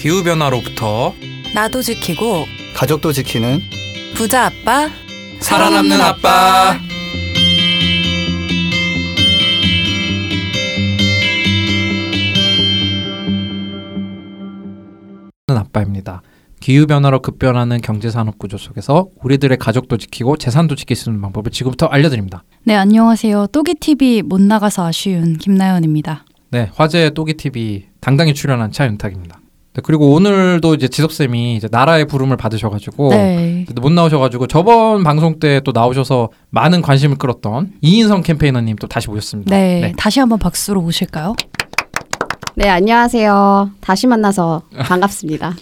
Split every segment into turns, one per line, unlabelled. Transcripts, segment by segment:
기후 변화로부터
나도 지키고
가족도 지키는
부자 아빠
살아남는 아빠.
아빠입니다. 기후 변화로 급변하는 경제 산업 구조 속에서 우리들의 가족도 지키고 재산도 지킬 수 있는 방법을 지금부터 알려드립니다.
네, 안녕하세요. 또기 TV 못 나가서 아쉬운 김나연입니다.
네, 화제 또기 TV 당당히 출연한 차윤탁입니다. 네, 그리고 오늘도 이제 지석 쌤이 이제 나라의 부름을 받으셔가지고
네.
못 나오셔가지고 저번 방송 때 또 나오셔서 많은 관심을 끌었던 이인성 캠페이너님 또 다시 모셨습니다.
네, 다시 한번 박수로 모실까요?
네, 안녕하세요. 다시 만나서 반갑습니다.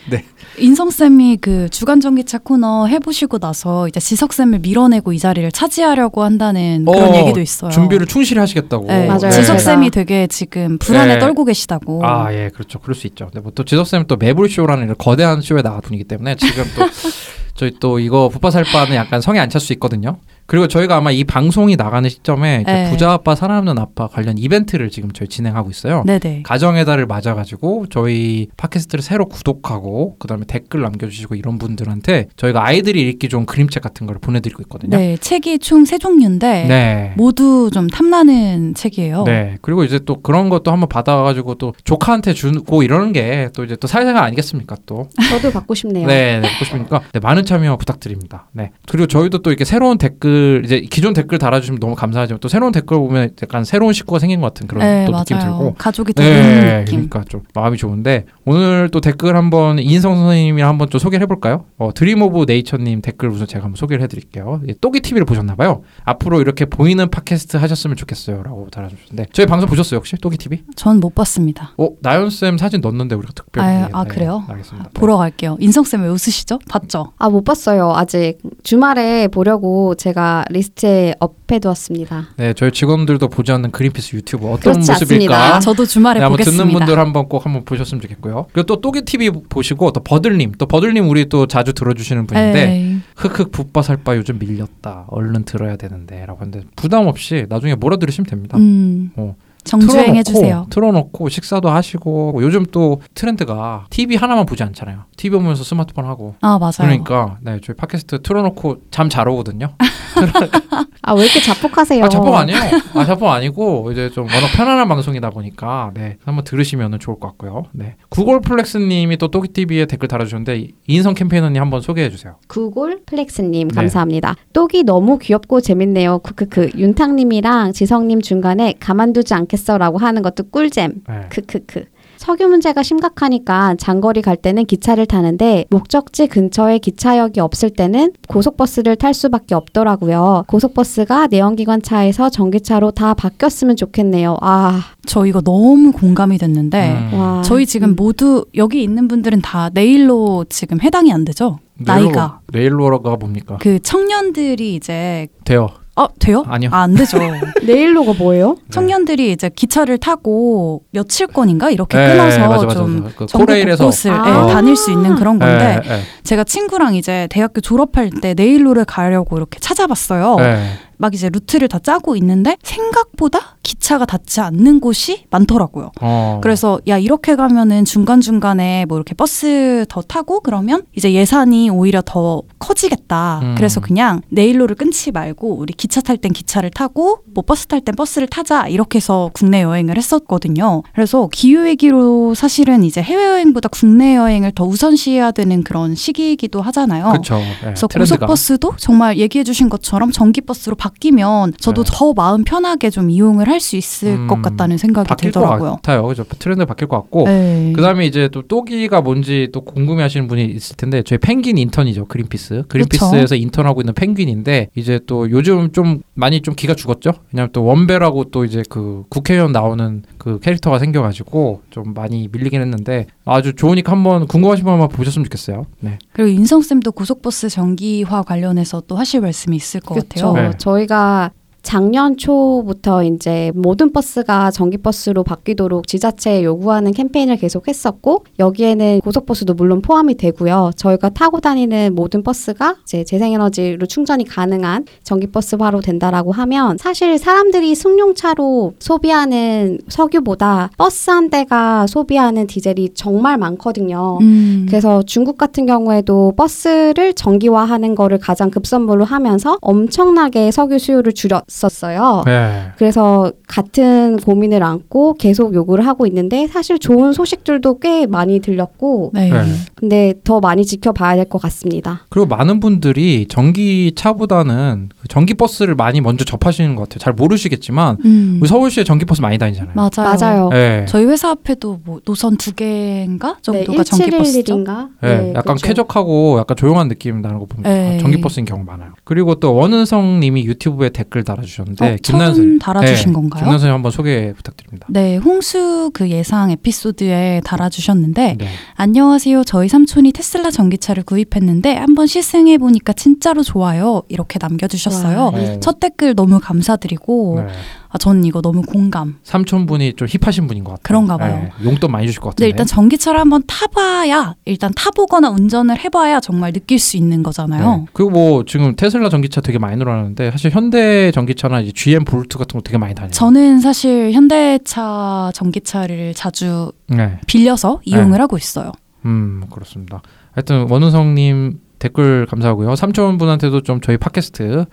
인성 쌤이 그 주간 전기차 코너 해보시고 나서 이제 지석 쌤을 밀어내고 이 자리를 차지하려고 한다는 그런
어,
얘기도 있어요.
준비를 충실히 하시겠다고.
네,
맞아요.
지석
제가-
쌤이 되게 지금 불안에
네.
떨고 계시다고.
아, 예, 그렇죠. 그럴 수 있죠. 근데 뭐또 지석 쌤은 또 매불 쇼라는 이런 거대한 쇼에 나가 분이기 때문에 지금 또 저희 또 이거 부파살바는 약간 성에 안 찰 수 있거든요. 그리고 저희가 아마 이 방송이 나가는 시점에 이제
네.
부자 아빠 살아남는 아빠 관련 이벤트를 지금 저희 진행하고 있어요.
네네.
가정의 달을 맞아가지고 저희 팟캐스트를 새로 구독하고 그다음에 댓글 남겨주시고 이런 분들한테 저희가 아이들이 읽기 좋은 그림책 같은 걸 보내드리고 있거든요.
네, 책이 총 세 종류인데
네.
모두 좀 탐나는 책이에요.
네. 그리고 이제 또 그런 것도 한번 받아가지고 또 조카한테 주고 이러는 게 또 이제 또 사회생활 아니겠습니까 또.
저도 받고 싶네요.
네, 네, 보고 싶으니까 네, 많은 참여 부탁드립니다. 네. 그리고 저희도 또 이렇게 새로운 댓글 이제 기존 댓글 달아주시면 너무 감사하지만 또 새로운 댓글 보면 약간 새로운 식구가 생긴 것 같은 그런
네,
또
맞아요.
느낌 들고.
가족이 되는
네,
느낌.
그러니까 좀 마음이 좋은데 오늘 또 댓글 한번 이인성 선생님이랑 한번 좀 소개를 해볼까요? 어, 드림 오브 네이처님 댓글 우선 제가 한번 소개를 해드릴게요. 예, 또기 TV를 보셨나봐요. 앞으로 이렇게 보이는 팟캐스트 하셨으면 좋겠어요라고 달아주셨는데 저희 방송 보셨어요 혹시 또기 TV?
전 못 봤습니다.
어 나연 쌤 사진 넣었는데 우리가 특별히
아, 아, 그래요?
알겠습니다.
보러 갈게요. 인성 쌤 왜 웃으시죠? 봤죠?
아, 못 봤어요. 아직 주말에 보려고 제가 리스트에 up해두었습니다.
네, 저희 직원들도 보지 않는 그린피스 유튜브 어떤 모습일까?
않습니다.
저도 주말에
네, 한번
보겠습니다.
듣는 분들 한번 꼭 한번 보셨으면 좋겠고요. 그리고 또 또기 TV 보시고 또 버들님, 또 버들님 우리 또 자주 들어주시는 분인데
에이,
흑흑 붓바 살바 요즘 밀렸다. 얼른 들어야 되는데라고 하는데 부담 없이 나중에 몰아 들으시면 됩니다.
음,
어.
정주행
틀어놓고,
해주세요.
틀어놓고 식사도 하시고 요즘 또 트렌드가 TV 하나만 보지 않잖아요. TV 보면서 스마트폰 하고.
아 맞아요.
그러니까 네 저희 팟캐스트 틀어놓고 잠 잘 오거든요.
아, 왜 이렇게 자폭하세요?
아 자폭 아니에요. 아 자폭 아니고 이제 좀 워낙 편안한 방송이다 보니까 네 한번 들으시면 좋을 것 같고요. 네 구글플렉스님이 또 또기 TV에 댓글 달아주셨는데 이인성 campaigner님 한번 소개해 주세요.
구글 플렉스님
네.
감사합니다. 또기 너무 귀엽고 재밌네요. 크크크 윤탁님이랑 지성님 중간에 가만두지 않겠어라고 하는 것도 꿀잼.
네.
크크크. 석유 문제가 심각하니까 장거리 갈 때는 기차를 타는데 목적지 근처에 기차역이 없을 때는 고속버스를 탈 수밖에 없더라고요. 고속버스가 내연기관 차에서 전기차로 다 바뀌었으면 좋겠네요. 아,
저 이거 너무 공감이 됐는데
음.
와.
저희 지금 모두 여기 있는 분들은 다 내일로 지금 해당이 안 되죠? 나이가
레일로가 뭡니까?
그 청년들이 이제
돼요.
어 돼요?
아니요.
아, 안 되죠.
내일로가 뭐예요?
청년들이 이제 기차를 타고 며칠권인가 이렇게
네,
끊어서
맞아, 맞아,
좀
맞아. 그
전국
코레일에서
곳곳을
아.
예, 다닐 수 있는 그런 건데
네, 네,
제가 친구랑 이제 대학교 졸업할 때 내일로를 가려고 이렇게 찾아봤어요.
네.
막 이제 루트를 다 짜고 있는데 생각보다 기차가 닿지 않는 곳이 많더라고요.
어.
그래서 야 이렇게 가면은 중간 중간에 뭐 이렇게 버스 더 타고 그러면 이제 예산이 오히려 더 커지겠다.
음.
그래서 그냥 내일로를 끊지 말고 우리 기차 탈 땐 기차를 타고 뭐 버스 탈 땐 버스를 타자 이렇게 해서 국내 여행을 했었거든요. 그래서 기후 위기로 사실은 이제 해외 여행보다 국내 여행을 더 우선시해야 되는 그런 시기이기도 하잖아요.
네,
그래서. 고속버스도 정말 얘기해주신 것처럼 전기버스로 바뀌면 저도
네.
더 마음 편하게 좀 이용을 할 수 있을
음,
것 같다는 생각이
바뀔 것
들더라고요.
같아요. 그죠? 트렌드 바뀔 것 같고.
네.
그다음에 이제 또 또기가 뭔지 또 궁금해하시는 분이 있을 텐데 저희 펭귄 인턴이죠 그린피스 그린피스에서 인턴하고 있는 펭귄인데 이제 또 요즘 좀 많이 좀 기가 죽었죠 왜냐면 또 원배라고 또 이제 그 국회의원 나오는 그 캐릭터가 생겨가지고 좀 많이 밀리긴 했는데 아주 좋으니까 한번 궁금하신 분 한번 보셨으면 좋겠어요 네
그리고 인성 쌤도 고속버스 전기화 관련해서 또 하실 말씀이 있을 것
그렇죠.
같아요.
네.
저희가 작년 초부터 이제 모든 버스가 전기버스로 바뀌도록 지자체에 요구하는 캠페인을 계속 했었고 여기에는 고속버스도 물론 포함이 되고요. 저희가 타고 다니는 모든 버스가 이제 재생에너지로 충전이 가능한 전기버스화로 된다라고 하면 사실 사람들이 승용차로 소비하는 석유보다 버스 한 대가 소비하는 디젤이 정말 많거든요.
음.
그래서 중국 같은 경우에도 버스를 전기화하는 거를 가장 급선무로 하면서 엄청나게 석유 수요를 줄였 었어요.
네.
그래서 같은 고민을 안고 계속 요구를 하고 있는데 사실 좋은 소식들도 꽤 많이 들렸고
네.
네.
근데 더 많이 지켜봐야 될 것 같습니다.
그리고 많은 분들이 전기차보다는 그 전기버스를 많이 먼저 접하시는 것 같아요. 잘 모르시겠지만
음.
우리 서울시에 전기버스 많이 다니잖아요.
맞아요.
맞아요.
네.
저희 회사 앞에도 뭐 노선 두 개인가
네,
정도가 전기버스죠.
1711인가?
네, 약간 쾌적하고 약간 조용한 느낌 나는 거 보면
네.
전기버스인 경우 많아요. 그리고 또 원은성 님이 유튜브에 댓글 달아 주셨는데
어, 처음 달아주신
네,
건가요?
김난선 한번 소개 부탁드립니다.
네, 홍수 그 예상 에피소드에 달아주셨는데
네.
안녕하세요. 저희 삼촌이 테슬라 전기차를 구입했는데 한번 시승해 보니까 진짜로 좋아요. 이렇게 남겨주셨어요.
와.
네.
첫 댓글 너무 감사드리고
네.
아, 전 이거 너무 공감.
삼촌분이 좀 힙하신 분인 것 같아요.
그런가 봐요.
네, 용돈 많이 주실 것.
근데 일단 전기차를 한번 타봐야 일단 타보거나 운전을 해봐야 정말 느낄 수 있는 거잖아요.
네. 그리고 뭐 지금 테슬라 전기차 되게 많이 늘어나는데 사실 현대 전기차나 이제 GM 볼트 같은 거 되게 많이 다녀요.
저는 사실 현대차 전기차를 자주
네.
빌려서 이용을 하고 있어요.
음 그렇습니다. 하여튼 원우성님 댓글 감사하고요. 삼촌분한테도 좀 저희 팟캐스트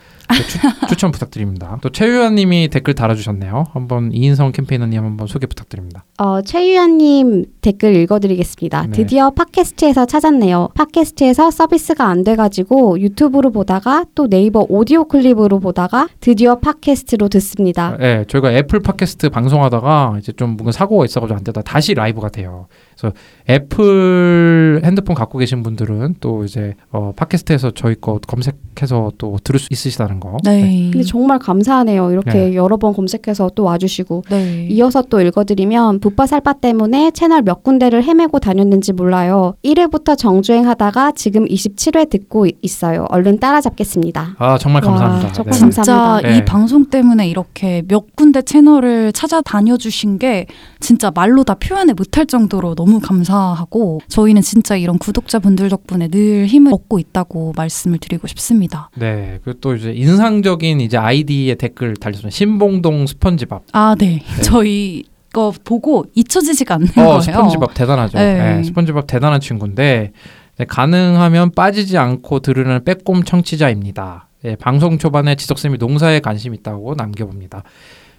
추, 추천 부탁드립니다. 또 최유아님이 댓글 달아주셨네요. 한번 이인성 캠페이너님 한번 소개 부탁드립니다.
어, 최유연님 댓글 읽어드리겠습니다.
네.
드디어 팟캐스트에서 찾았네요. 팟캐스트에서 서비스가 안 돼가지고 유튜브로 보다가 또 네이버 오디오 클립으로 보다가 드디어 팟캐스트로 듣습니다.
네, 저희가 애플 팟캐스트 방송하다가 이제 좀 뭔가 사고가 있어가지고 안 되다 다시 라이브가 돼요. 그래서 애플 핸드폰 갖고 계신 분들은 또 이제 어, 팟캐스트에서 저희 거 검색해서 또 들을 수 있으시다는 거.
네.
근데 정말 감사하네요. 이렇게
네.
여러 번 검색해서 또 와주시고
네.
이어서 또 읽어드리면 붓바살바 때문에 채널 몇 군데를 헤매고 다녔는지 몰라요. 1회부터 정주행하다가 지금 27회 듣고 이- 있어요. 얼른 따라잡겠습니다.
아 정말
와,
감사합니다.
조금
네.
감-
진짜. 이
네.
방송 때문에 이렇게 몇 군데 채널을 찾아다녀 주신 게 진짜 말로 다 표현을 못할 정도로 너무 감사하고 저희는 진짜 이런 구독자분들 덕분에 늘 힘을 얻고 있다고 말씀을 드리고 싶습니다.
네, 그리고 또 이제 인상적인 이제 아이디의 댓글 달렸습니다. 신봉동 스펀지밥.
아, 네. 저희 거 보고 잊혀지지가 않는
어,
거예요.
스펀지밥 대단하죠.
네.
네, 스펀지밥 대단한 친구인데 네, 가능하면 빠지지 않고 들으는 빼꼼 청취자입니다. 예, 방송 초반에 지석쌤이 농사에 관심 있다고 남겨봅니다.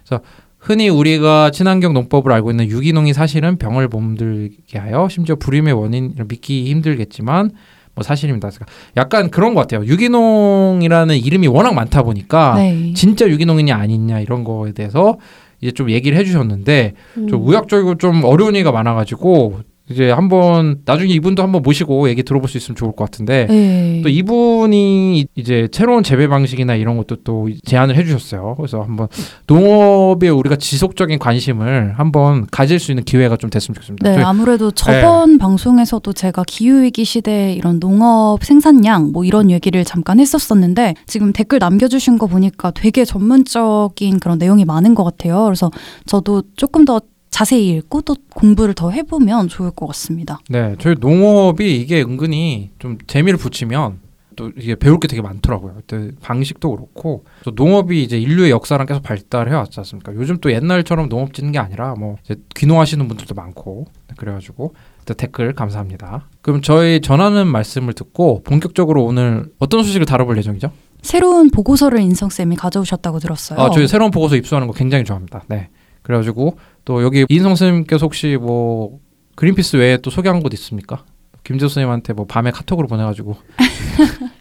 그래서 흔히 우리가 친환경 농법을 알고 있는 유기농이 사실은 병을 몸들게 하여 심지어 불임의 원인을 믿기 힘들겠지만 뭐 사실입니다. 그러니까 약간 그런 것 같아요. 유기농이라는 이름이 워낙 많다 보니까
네.
진짜 유기농이냐 아니냐 이런 거에 대해서 이제 좀 얘기를 해주셨는데
음.
좀 의학적이고 좀 어려운 얘기가 많아가지고 이제 한번 나중에 이분도 한번 모시고 얘기 들어볼 수 있으면 좋을 것 같은데
네.
또 이분이 이제 새로운 재배 방식이나 이런 것도 또 제안을 해주셨어요. 그래서 한번 농업에 우리가 지속적인 관심을 한번 가질 수 있는 기회가 좀 됐으면 좋겠습니다.
네, 아무래도 저번 방송에서도 제가 기후 위기 시대 이런 농업 생산량 뭐 이런 얘기를 잠깐 했었었는데 지금 댓글 남겨주신 거 보니까 되게 전문적인 그런 내용이 많은 것 같아요. 그래서 저도 조금 더 자세히 읽고 또 공부를 더 해보면 좋을 것 같습니다.
네, 저희 농업이 이게 은근히 좀 재미를 붙이면 또 이게 배울 게 되게 많더라고요. 방식도 그렇고 또 농업이 이제 인류의 역사랑 계속 발달해 왔지 않습니까? 요즘 또 옛날처럼 농업 짓는 게 아니라 뭐 귀농하시는 분들도 많고 네, 그래가지고 댓글 감사합니다. 그럼 저희 전하는 말씀을 듣고 본격적으로 오늘 어떤 소식을 다뤄볼 예정이죠?
새로운 보고서를 인성쌤이 가져오셨다고 들었어요.
아, 저희 새로운 보고서 입수하는 거 굉장히 좋아합니다. 네, 그래가지고 또 여기 이인성 선생님께서 혹시 뭐 그린피스 외에 또 소개한 곳 있습니까? 김재수 선생님한테 뭐 밤에 카톡으로 보내가지고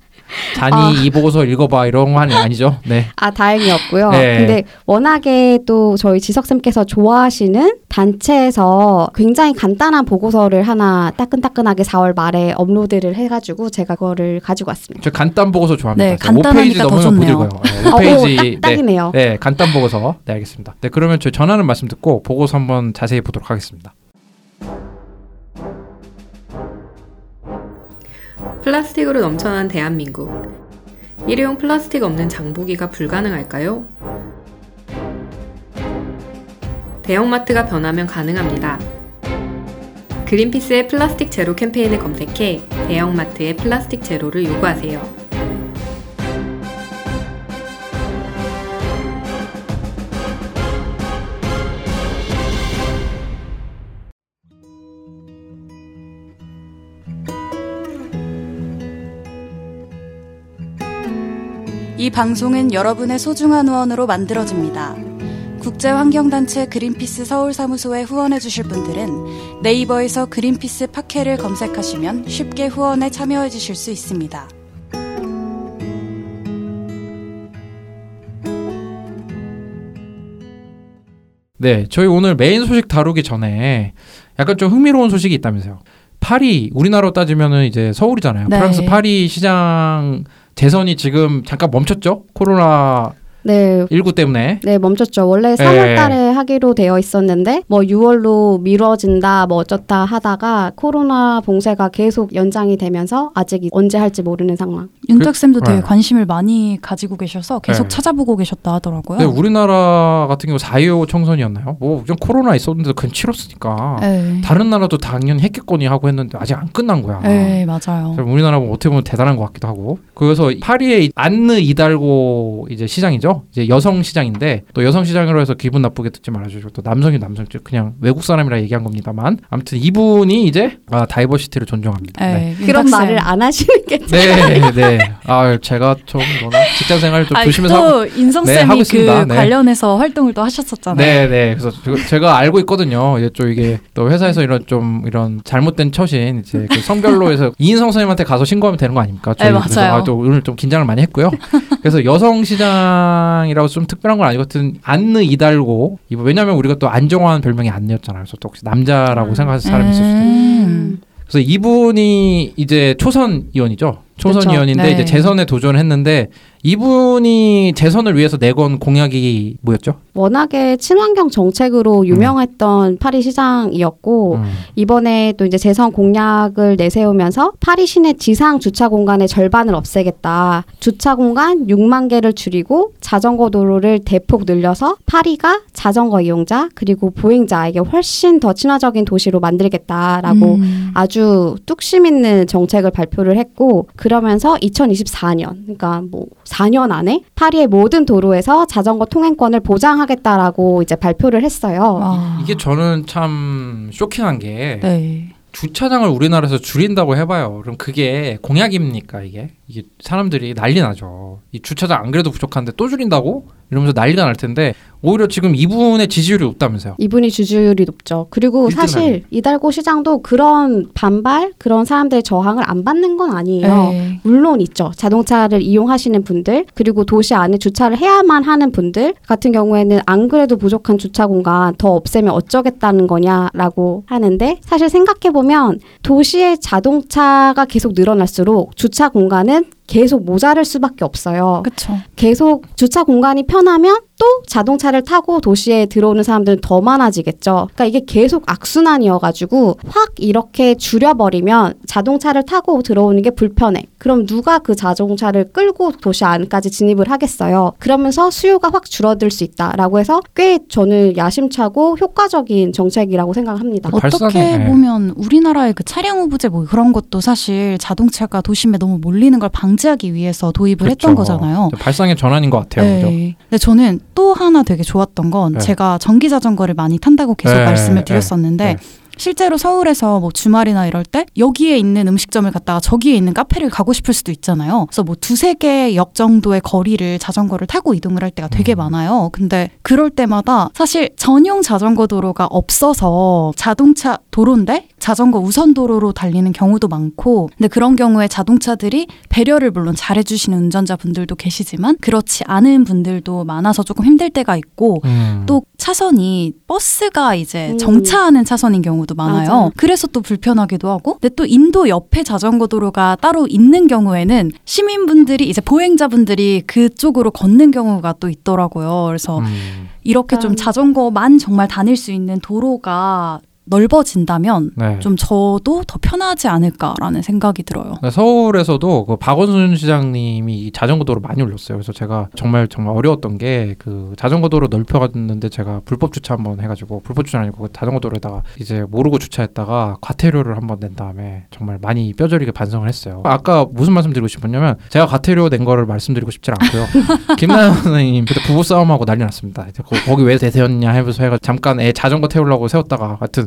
잔이
아.
이 보고서 읽어봐 이런 거 아니, 아니죠? 네.
아 다행히 없고요.
네.
근데 워낙에 또 저희 지석 쌤께서 좋아하시는 단체에서 굉장히 간단한 보고서를 하나 따끈따끈하게 4월 말에 업로드를 해가지고 제가 그거를 가지고 왔습니다.
저 간단 보고서 좋아합니다.
네,
저 5페이지
간단하니까
더못
좋네요.
읽어요. 네,
어, 오,
5페이지
딱,
네.
딱이네요.
네, 간단 보고서. 네, 알겠습니다. 네, 그러면 저희 전하는 말씀 듣고 보고서 한번 자세히 보도록 하겠습니다.
플라스틱으로 넘쳐난 대한민국. 일회용 플라스틱 없는 장보기가 불가능할까요? 대형마트가 변하면 가능합니다. 그린피스의 플라스틱 제로 캠페인을 검색해 대형마트의 플라스틱 제로를 요구하세요.
이 방송은 여러분의 소중한 후원으로 만들어집니다. 국제환경단체 그린피스 서울사무소에 후원해주실 분들은 네이버에서 그린피스 팟캐를 검색하시면 쉽게 후원에 참여해주실 수 있습니다.
네, 저희 오늘 메인 소식 다루기 전에 약간 좀 흥미로운 소식이 있다면서요. 파리 우리나라로 따지면은 이제 서울이잖아요.
네.
프랑스 파리 시장 재선이 지금 잠깐 멈췄죠? 코로나
네.
19 때문에.
네, 멈췄죠. 원래
네.
3월 달에 하기로 되어 있었는데 뭐 6월로 미뤄진다 뭐 어쩌다 하다가 코로나 봉쇄가 계속 연장이 되면서 아직 언제 할지 모르는 상황.
윤탁쌤도 되게
네.
관심을 많이 가지고 계셔서 계속
네.
찾아보고 계셨다 하더라고요.
근데 우리나라 같은 경우 4.25 총선이었나요? 뭐좀 코로나 있었는데 그냥 치렀으니까.
네.
다른 나라도 당연히 했겠거니 하고 했는데 아직 안 끝난 거야.
네, 맞아요.
우리나라 뭐 어떻게 보면 대단한 것 같기도 하고. 그래서 파리의 안느 이달고 이제 시장이죠. 이제 여성 시장인데 또 여성 시장으로 해서 기분 나쁘게 듣지 말아주시고 또 남성이 남성 그냥 외국 사람이라 얘기한 겁니다만 아무튼 이분이 이제 아, 다이버시티를 존중합니다. 네.
네,
그런. 말을 안 하시는 게
네, 네. 아, 제가 좀 뭐나 직장 생활 좀
아니,
조심해서 하고.
또 인성 쌤이
네, 하고
그
있습니다. 네.
관련해서 활동을 또 하셨었잖아요.
네, 네. 그래서 저- 제가 알고 있거든요. 이제 좀 이게 또 회사에서 이런 좀 이런 잘못된 처신 이제 그 성별로 해서 이인성 선생님한테 가서 신고하면 되는 거 아닙니까? 저희
네,
그래서
맞아요.
아, 또 오늘 좀 긴장을 많이 했고요. 그래서 여성 시장 이라고 좀 특별한 건 아니거든. 안느 이달고 이거 왜냐면 우리가 또 안정환 별명이 안내였잖아요. 그래서 또 혹시 남자라고
음.
생각하는 사람이 있을 수도.
음.
그래서 이분이 이제 초선 의원이죠. 초선
그쵸.
의원인데
네.
이제 재선에 도전을 했는데 이분이 재선을 위해서 내건 공약이 뭐였죠?
워낙에 친환경 정책으로 유명했던 파리 시장이었고
음.
이번에 또 이제 재선 공약을 내세우면서 파리 시내 지상 주차 공간의 절반을 없애겠다. 주차 공간 6만 개를 줄이고 자전거 도로를 대폭 늘려서 파리가 자전거 이용자 그리고 보행자에게 훨씬 더 친화적인 도시로 만들겠다라고
음.
아주 뚝심 있는 정책을 발표를 했고 그 러면서 2024년 그러니까 뭐 4년 안에 파리의 모든 도로에서 자전거 통행권을 보장하겠다라고 이제 발표를 했어요.
와.
이게 저는 참 쇼킹한 게
네.
주차장을 우리나라에서 줄인다고 해봐요. 그럼 그게 공약입니까 이게? 이게 사람들이 난리 나죠. 이 주차장 안 그래도 부족한데 또 줄인다고? 이러면서 난리가 날 텐데 오히려 지금 이분의 지지율이 높다면서요.
이분이 주주율이 높죠. 그리고 사실
아니에요.
이달고 시장도 그런 반발, 그런 사람들의 저항을 안 받는 건 아니에요.
네.
물론 있죠. 자동차를 이용하시는 분들, 그리고 도시 안에 주차를 해야만 하는 분들 같은 경우에는 안 그래도 부족한 주차 공간 더 없애면 어쩌겠다는 거냐라고 하는데 사실 생각해 보면 도시의 자동차가 계속 늘어날수록 주차 공간은 계속 모자랄 수밖에 없어요.
그쵸.
계속 주차 공간이 편하면 또 자동차를 타고 도시에 들어오는 사람들은 더 많아지겠죠. 그러니까 이게 계속 악순환이어가지고 확 이렇게 줄여버리면 자동차를 타고 들어오는 게 불편해. 그럼 누가 그 자동차를 끌고 도시 안까지 진입을 하겠어요. 그러면서 수요가 확 줄어들 수 있다라고 해서 꽤 저는 야심차고 효과적인 정책이라고 생각합니다.
어,
어떻게
발상해.
보면 우리나라의 그 차량 후보제 뭐 그런 것도 사실 자동차가 도심에 너무 몰리는 걸 방지하기 위해서 도입을 했던
그렇죠.
거잖아요.
발상의 전환인 것 같아요. 그죠?
네. 근데 저는 또 하나 되게 좋았던 건
네.
제가 전기 자전거를 많이 탄다고 계속
네,
말씀을
네,
드렸었는데
네.
실제로 서울에서 뭐 주말이나 이럴 때 여기에 있는 음식점을 갔다가 저기에 있는 카페를 가고 싶을 수도 있잖아요. 그래서 뭐 두세 개 역 정도의 거리를 자전거를 타고 이동을 할 때가 되게
음.
많아요. 근데 그럴 때마다 사실 전용 자전거 도로가 없어서 자동차 도로인데 자전거 우선 도로로 달리는 경우도 많고 근데 그런 경우에 자동차들이 배려를 물론 잘해주시는 운전자분들도 계시지만 그렇지 않은 분들도 많아서 조금 힘들 때가 있고
음.
또 차선이 버스가 이제
음.
정차하는 차선인 경우도 많아요.
맞아요.
그래서 또 불편하기도 하고. 근데 또 인도 옆에 자전거 도로가 따로 있는 경우에는 시민분들이 이제 보행자분들이 그쪽으로 걷는 경우가 또 있더라고요. 그래서
음.
이렇게 좀
약간-
자전거만 정말 다닐 수 있는 도로가 넓어진다면
네.
좀 저도 더 편하지 않을까라는 생각이 들어요.
그러니까 서울에서도 그 박원순 시장님이 이 자전거 도로 많이 올렸어요. 그래서 제가 정말 정말 어려웠던 게 그 자전거 도로 넓혀갔는데 제가 불법 주차 한번 해가지고 불법 주차 아니고 그 자전거 도로에다가 이제 모르고 주차했다가 과태료를 한번 낸 다음에 정말 많이 뼈저리게 반성을 했어요. 아까 무슨 말씀 드리고 싶었냐면 제가 과태료 낸 거를 말씀드리고 싶지 않고요. 김나연 선생님 그때 부부 싸움하고 난리 났습니다. 거- 거기 왜 대세였냐 해서 해가 잠깐 애 자전거 태우려고 세웠다가 하여튼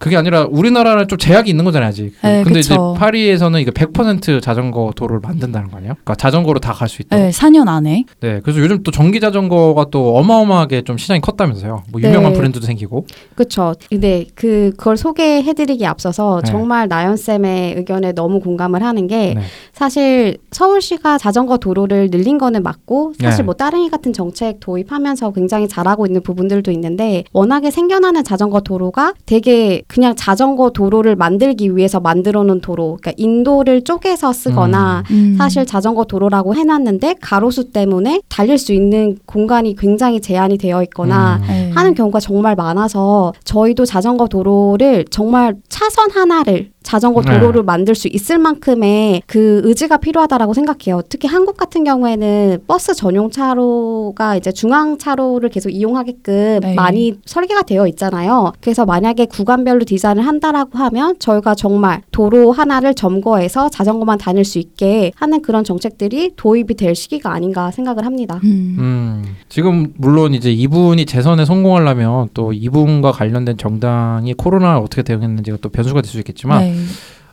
그게 아니라 우리나라는 좀 제약이 있는 거잖아요 아직.
네,
근데
그쵸.
이제 파리에서는 이게 100% 자전거 도로를 만든다는 거 아니에요? 그러니까 자전거로 다 갈 수 있다.
네, 4년 안에.
네, 그래서 요즘 또 전기 자전거가 또 어마어마하게 좀 시장이 컸다면서요. 뭐 유명한
네.
브랜드도 생기고.
그렇죠. 근데 그 그걸 소개해드리기 앞서서
네.
정말 나연 쌤의 의견에 너무 공감을 하는 게
네.
사실 서울시가 자전거 도로를 늘린 거는 맞고 사실
네.
뭐 따릉이 같은 정책 도입하면서 굉장히 잘하고 있는 부분들도 있는데 워낙에 생겨나는 자전거 도로가 되게 그냥 자전거 도로를 만들기 위해서 만들어 놓은 도로, 그러니까 인도를 쪼개서 쓰거나
음.
사실 자전거 도로라고 해놨는데 가로수 때문에 달릴 수 있는 공간이 굉장히 제한이 되어 있거나
음.
네.
하는 경우가 정말 많아서 저희도 자전거 도로를 정말 차선 하나를 자전거
네.
도로를 만들 수 있을 만큼의 그 의지가 필요하다라고 생각해요. 특히 한국 같은 경우에는 버스 전용 차로가 이제 중앙 차로를 계속 이용하게끔
네.
많이 설계가 되어 있잖아요. 그래서 만약에 구간별로 디자인을 한다라고 하면 저희가 정말 도로 하나를 점거해서 자전거만 다닐 수 있게 하는 그런 정책들이 도입이 될 시기가 아닌가 생각을 합니다.
음.
음, 지금 물론 이제 이분이 재선에 성공하려면 또 이분과 관련된 정당이 코로나 어떻게 대응했는지가 또 변수가 될 수 있겠지만
네.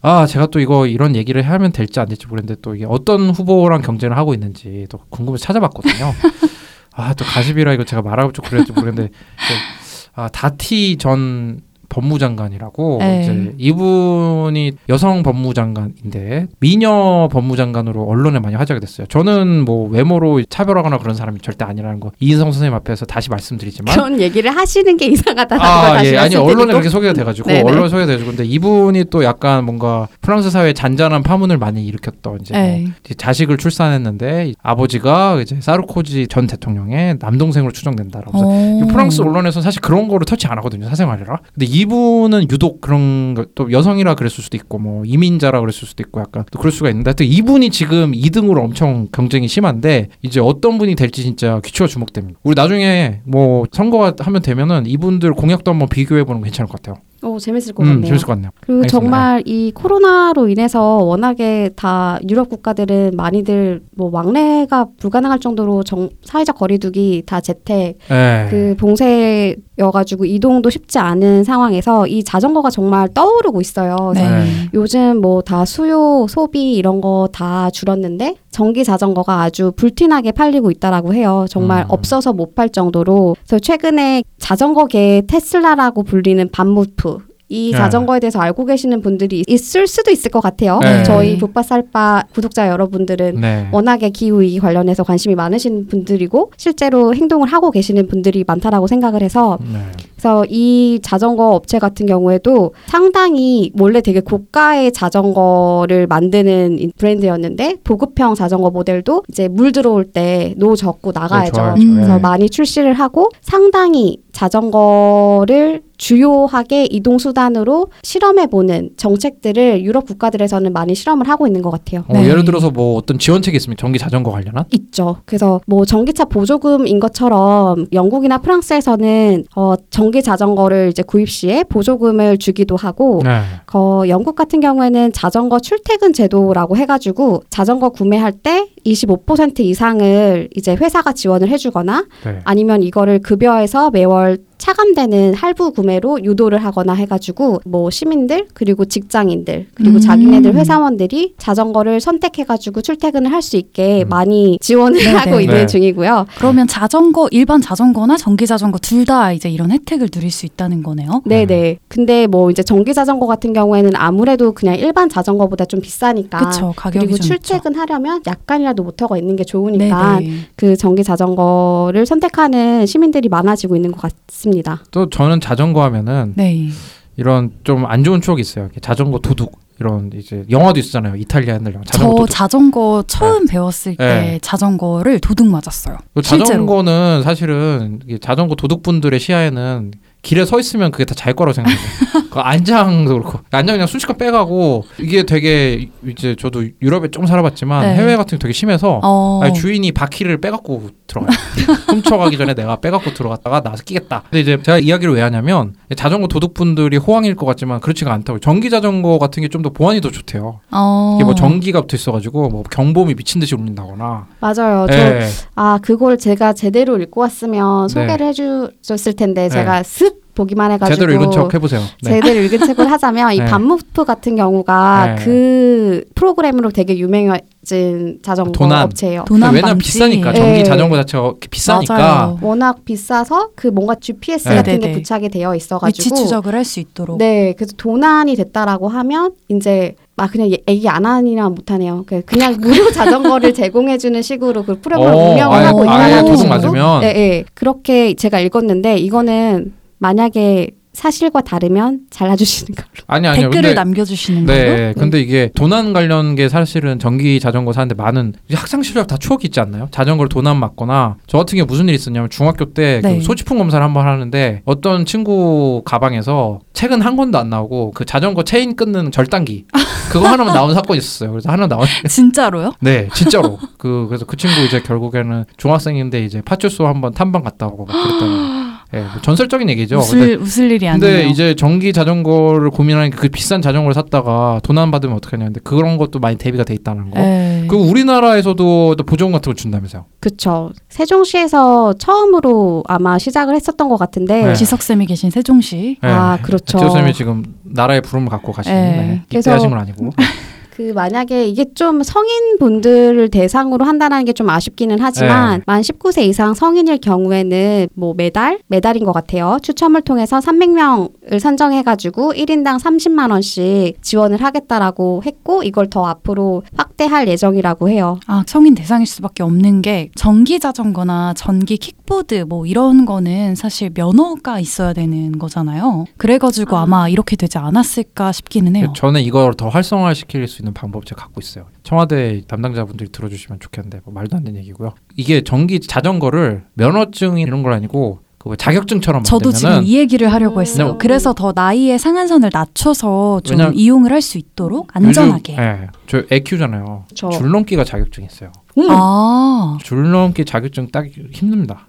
아 제가 또 이거 이런 얘기를 하면 될지 안 될지 모르겠는데 또 이게 어떤 후보랑 경쟁을 하고 있는지 또 궁금해서 찾아봤거든요. 아 또 가십이라 이거 제가 말하고 좀 그랬지 모르겠는데 그, 아 다티 전 법무장관이라고
네.
이제 이분이 여성 법무장관인데 미녀 법무장관으로 언론에 많이 화제가 됐어요. 저는 뭐 외모로 차별하거나 그런 사람이 절대 아니라는 거 이인성 선생님 앞에서 다시 말씀드리지만
그런 얘기를 하시는 게 이상하다라는 걸
아,
다시
예. 아니 언론에 그렇게 소개가 돼가지고
네네.
언론에 소개가 돼가지고 근데 이분이 또 약간 뭔가 프랑스 사회에 잔잔한 파문을 많이 일으켰던 이제, 뭐
네.
자식을 출산했는데 아버지가 이제 사르코지 전 대통령의 남동생으로 추정된다라고. 프랑스 언론에서는 사실 그런 거를 터치 안 하거든요 사생활이라. 근데 이 분은 유독 그런 거, 또 여성이라 그랬을 수도 있고 뭐 이민자라 그랬을 수도 있고 약간 또 그럴 수가 있는데 하여튼 이분이 지금 2등으로 엄청 경쟁이 심한데 이제 어떤 분이 될지 진짜 귀추가 주목됩니다. 우리 나중에 뭐 선거가 하면 되면은 이분들 공약도 한번 비교해 보는 거 괜찮을 것 같아요.
오 재밌을 것
음,
같네요.
재밌을 것 같네요.
그리고
알겠습니다.
정말 이 코로나로 인해서 워낙에 다 유럽 국가들은 많이들 뭐 왕래가 불가능할 정도로 정, 사회적 거리두기 다 재택
예.
그 봉쇄여가지고 이동도 쉽지 않은 상황에서 이 자전거가 정말 떠오르고 있어요.
네.
요즘 뭐 다 수요 소비 이런 거 다 줄었는데 전기 자전거가 아주 불티나게 팔리고 있다라고 해요. 정말
음.
없어서 못 팔 정도로. 그래서 최근에 자전거계 테슬라라고 불리는 반무프 이
네.
자전거에 대해서 알고 계시는 분들이 있을 수도 있을 것 같아요.
네.
저희 붓바살바 구독자 여러분들은
네.
워낙에 기후 위기 관련해서 관심이 많으신 분들이고 실제로 행동을 하고 계시는 분들이 많다라고 생각을 해서
네.
그래서 이 자전거 업체 같은 경우에도 상당히 원래 되게 고가의 자전거를 만드는 이 브랜드였는데 보급형 자전거 모델도 이제 물 들어올 때 노 젓고 나가야죠.
좋아요.
그래서
네.
많이 출시를 하고 상당히 자전거를 주요하게 이동 수단으로 실험해 보는 정책들을 유럽 국가들에서는 많이 실험을 하고 있는 것 같아요.
어,
네.
예를 들어서 뭐 어떤 지원책이 있습니까? 전기 자전거 관련한?
있죠. 그래서 뭐 전기차 보조금인 것처럼 영국이나 프랑스에서는 어, 전기 자전거를 이제 구입 시에 보조금을 주기도 하고
네.
어, 영국 같은 경우에는 자전거 출퇴근 제도라고 해가지고 자전거 구매할 때 25% 이상을 이제 회사가 지원을 해주거나
네.
아니면 이거를 급여에서 매월 절 차감되는 할부 구매로 유도를 하거나 해가지고 뭐 시민들 그리고 직장인들 그리고
음.
자기네들 회사원들이 자전거를 선택해가지고 출퇴근을 할 수 있게
음.
많이 지원을
네네.
하고 있는
네.
중이고요.
그러면 자전거 일반 자전거나 전기 자전거 둘 다 이제 이런 혜택을 누릴 수 있다는 거네요.
네네. 근데 뭐 이제 전기 자전거 같은 경우에는 아무래도 그냥 일반 자전거보다 좀 비싸니까.
그렇죠. 가격이
그리고
좀
출퇴근하려면 약간이라도 모터가 있는 게. 좋으니까
네네.
그 전기 자전거를 선택하는 시민들이 많아지고 있는 것 같습니다.
또 저는 자전거 하면은
네.
이런 좀 안 좋은 추억이 있어요. 자전거 도둑 이런 이제 영화도 있잖아요. 이탈리아 옛날 영화. 자전거
저
도둑.
자전거 처음 배웠을 때
네.
자전거를 도둑 맞았어요.
그
실제로.
자전거는 사실은 자전거 도둑분들의 시야에는 길에 서 있으면 그게 다 자기 거라고 생각해요. 그 안장도 그렇고 안장 그냥 순식간 빼가고 이게 되게 이제 저도 유럽에 좀 살아봤지만
네.
해외 같은 게 되게 심해서
어.
아니, 주인이 바퀴를 빼갖고 들어가요. 훔쳐가기 전에 내가 빼갖고 들어갔다가 나서 끼겠다. 근데 이제 제가 이야기를 왜 하냐면 자전거 도둑분들이 호황일 것 같지만 그렇지가 않다고. 전기 자전거 같은 게 좀 더 보안이 더 좋대요.
어.
이게 뭐 전기가 붙어 있어가지고 뭐 경보음이 미친 듯이 울린다거나.
맞아요. 저
예.
아 그걸 제가 제대로 읽고 왔으면
네.
소개를 해주셨을 텐데
네.
제가 슥 보기만 해가지고
제대로 읽은 척 해보세요. 네.
제대로 읽은 책을 하자면 이
네.
반무프 같은 경우가
네.
그 프로그램으로 되게 유명해진 자전거
도난.
업체예요.
도난
왜냐면
방지.
비싸니까
네.
전기 자전거 자체가 비싸니까.
맞아요.
워낙 비싸서 그 뭔가 GPS
네.
같은 게. 부착이 되어
위치
있어가지고
추적을 할 수 있도록.
네 그래서 도난이 됐다라고 하면 이제 막 그냥 얘- 얘기 안 하니나 못하네요. 그- 그냥 무료 자전거를 제공해주는 식으로 그 프로그램
어,
운영을
아예-
하고
아예
있다는
도둑
식으로.
맞으면?
네, 네. 그렇게 제가 읽었는데 이거는 만약에 사실과 다르면 잘라주시는 걸로.
아니 아니요.
댓글을
근데
남겨주시는 걸로.
네, 근데 이게 도난 관련 게 사실은 전기 자전거 사는데 많은 학창 시절 다 추억이 있지 않나요? 자전거를 도난 맞거나 저 같은 경우 무슨 일이 있었냐면 중학교 때
네.
그 소지품 검사를 한 번 하는데 어떤 친구 가방에서 책은 한 권도 안 나오고 그 자전거 체인 끊는 절단기 그거 하나만 나온 사건이 있었어요. 그래서 하나 나온
진짜로요?
네, 진짜로. 그 그래서 그 친구 이제 결국에는 중학생인데 이제 파출소 한번 탐방 갔다 오고 막 그랬다는. 예, 뭐 전설적인 얘기죠. 근데
웃을 웃을 일이
근데
아니에요.
이제 전기 자전거를 고민하니까 그 비싼 자전거를 샀다가 도난 받으면 어떡하냐 근데 그런 것도 많이 대비가 돼 있다는 거.
네.
그리고 우리나라에서도 또 보조금 같은 거 준다면서요.
그쵸. 세종시에서 처음으로 아마 시작을 했었던 것 같은데.
네.
지석 쌤이 계신 세종시.
아, 그렇죠.
지호쌤이 지금 나라의 부름을 갖고 가시는
네.
네.
그래서-
입대하신 건 아니고.
그 만약에 이게 좀 성인분들을 대상으로 한다는 게 좀 아쉽기는 하지만
네.
만 19세 이상 성인일 경우에는 뭐 매달 매달인 것 같아요. 추첨을 통해서 300명을 선정해가지고 1인당 30만 원씩 지원을 하겠다라고 했고 이걸 더 앞으로 확대할 예정이라고 해요.
아, 성인 대상일 수밖에 없는 게 전기 자전거나 전기 킥보드 뭐 이런 거는 사실 면허가 있어야 되는 거잖아요. 그래가지고
아.
아. 마 이렇게 되지 않았을까 싶기는 해요.
저는 이걸 더 활성화시킬 수 있는 방법 제가 갖고 있어요. 청와대 담당자분들이 들어주시면 좋겠는데 뭐 말도 안 되는 얘기고요. 이게 전기 자전거를 면허증 이런 건 아니고 그 자격증처럼
저도 지금 이 얘기를 하려고
음.
했어요.
네.
그래서 더 나이의 상한선을 낮춰서 좀 이용을 할 수 있도록 안전하게.
요즘, 예, 저애 키우잖아요.
저
줄넘기가 자격증 있어요.
음.
아,
줄넘기 자격증 따기 힘듭니다.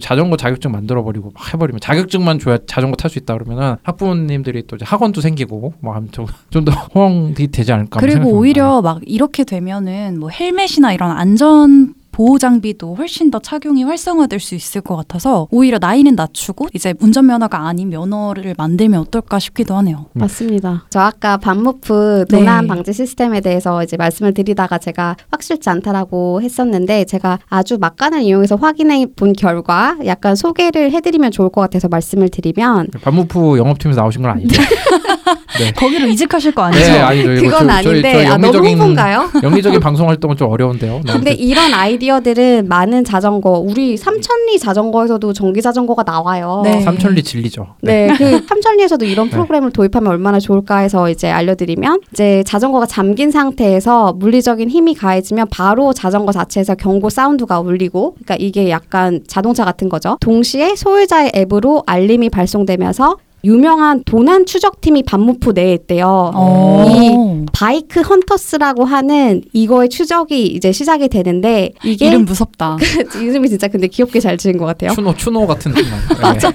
자전거 자격증 만들어 버리고 막 해버리면 자격증만 줘야 자전거 탈 수 있다 그러면은 학부모님들이 또 이제 학원도 생기고 뭐 뭐좀더 호응이 되지 않을까.
그리고. 오히려 막 이렇게 되면은 뭐 헬멧이나 이런 안전 보호 장비도 훨씬 더 착용이 활성화될 수 있을 것 같아서 오히려 나이는 낮추고 이제 운전 면허가 아닌 면허를 만들면 어떨까 싶기도 하네요.
음.
맞습니다. 저 아까 반무프
네.
도난 방지 시스템에 대해서 이제 말씀을 드리다가 제가 확실치 않다라고 했었는데 제가 아주 막간을 이용해서 확인해 본 결과 약간 소개를 해드리면 좋을 것 같아서 말씀을 드리면
반무프 영업팀에서 나오신 건 아니죠? 네.
거기로 이직하실 거 아니죠?
네, 아니죠. 이거
그건
저-
아닌데
저희- 저희
아, 너무
영리적인-
홍보인가요?
연기적인 방송 활동은 좀 어려운데요. 네,
근데 이런 아이 디어들은 많은 자전거 우리 삼천리 자전거에서도 전기 자전거가 나와요.
네.
삼천리 진리죠.
네, 그 삼천리에서도 이런
네.
프로그램을 도입하면 얼마나 좋을까 해서 이제 알려드리면 이제 자전거가 잠긴 상태에서 물리적인 힘이 가해지면 바로 자전거 자체에서 경고 사운드가 울리고, 그러니까 이게 약간 자동차 같은 거죠. 동시에 소유자의 앱으로 알림이 발송되면서 유명한 도난 추적팀이 반무프 내에 있대요.
어.
바이크 헌터스라고 하는 이거의 추적이 이제 시작이 되는데 이게
이름 무섭다.
이름이 진짜 근데 귀엽게 잘 지은 것 같아요.
추노 추노 같은 느낌. 맞아.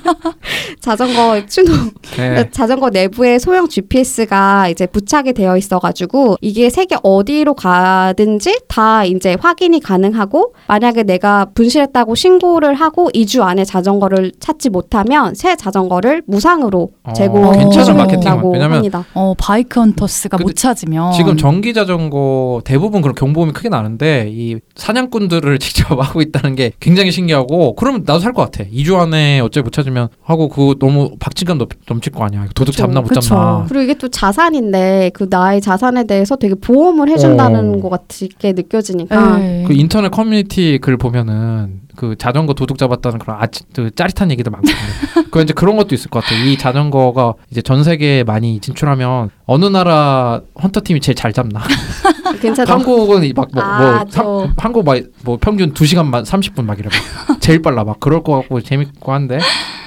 자전거 추노
네.
자전거 내부에 소형 GPS가 이제 부착이 되어 있어가지고 이게 세계 어디로 가든지 다 이제 확인이 가능하고 만약에 내가 분실했다고 신고를 하고 2주 안에 자전거를 찾지 못하면 새 자전거를 무상으로
어,
제공해
괜찮은 마케팅이야.
준다고
왜냐면
합니다.
어, 바이크 헌터스가 못 찾으면
지금 전기 자전거 대부분 그런 경보음이 크게 나는데 이 사냥꾼들을 직접 하고 있다는 게 굉장히 신기하고 그러면 나도 살 것 같아. 2주 안에 어째 못 찾으면 하고 그거 너무 박진감 넘, 넘칠 거 아니야. 도둑
그쵸.
잡나 못
그쵸.
잡나.
그리고 이게 또 자산인데 그 나의 자산에 대해서 되게 보험을 해준다는
어.
것 같게 느껴지니까
네.
그 인터넷 커뮤니티 글 보면은 그 자전거 도둑 잡았다는 그런 아, 그 짜릿한 얘기도 많거든요. 그 이제 그런 것도 있을 것 같아요. 이 자전거가 이제 전 세계에 많이 진출하면 어느 나라 헌터 팀이 제일 잘 잡나
괜찮아.
한국은 막뭐
아,
뭐,
저-
한국 막뭐 평균 2 시간만 30분 막 이래 막 제일 빨라 막 그럴 것 같고 재밌고 한데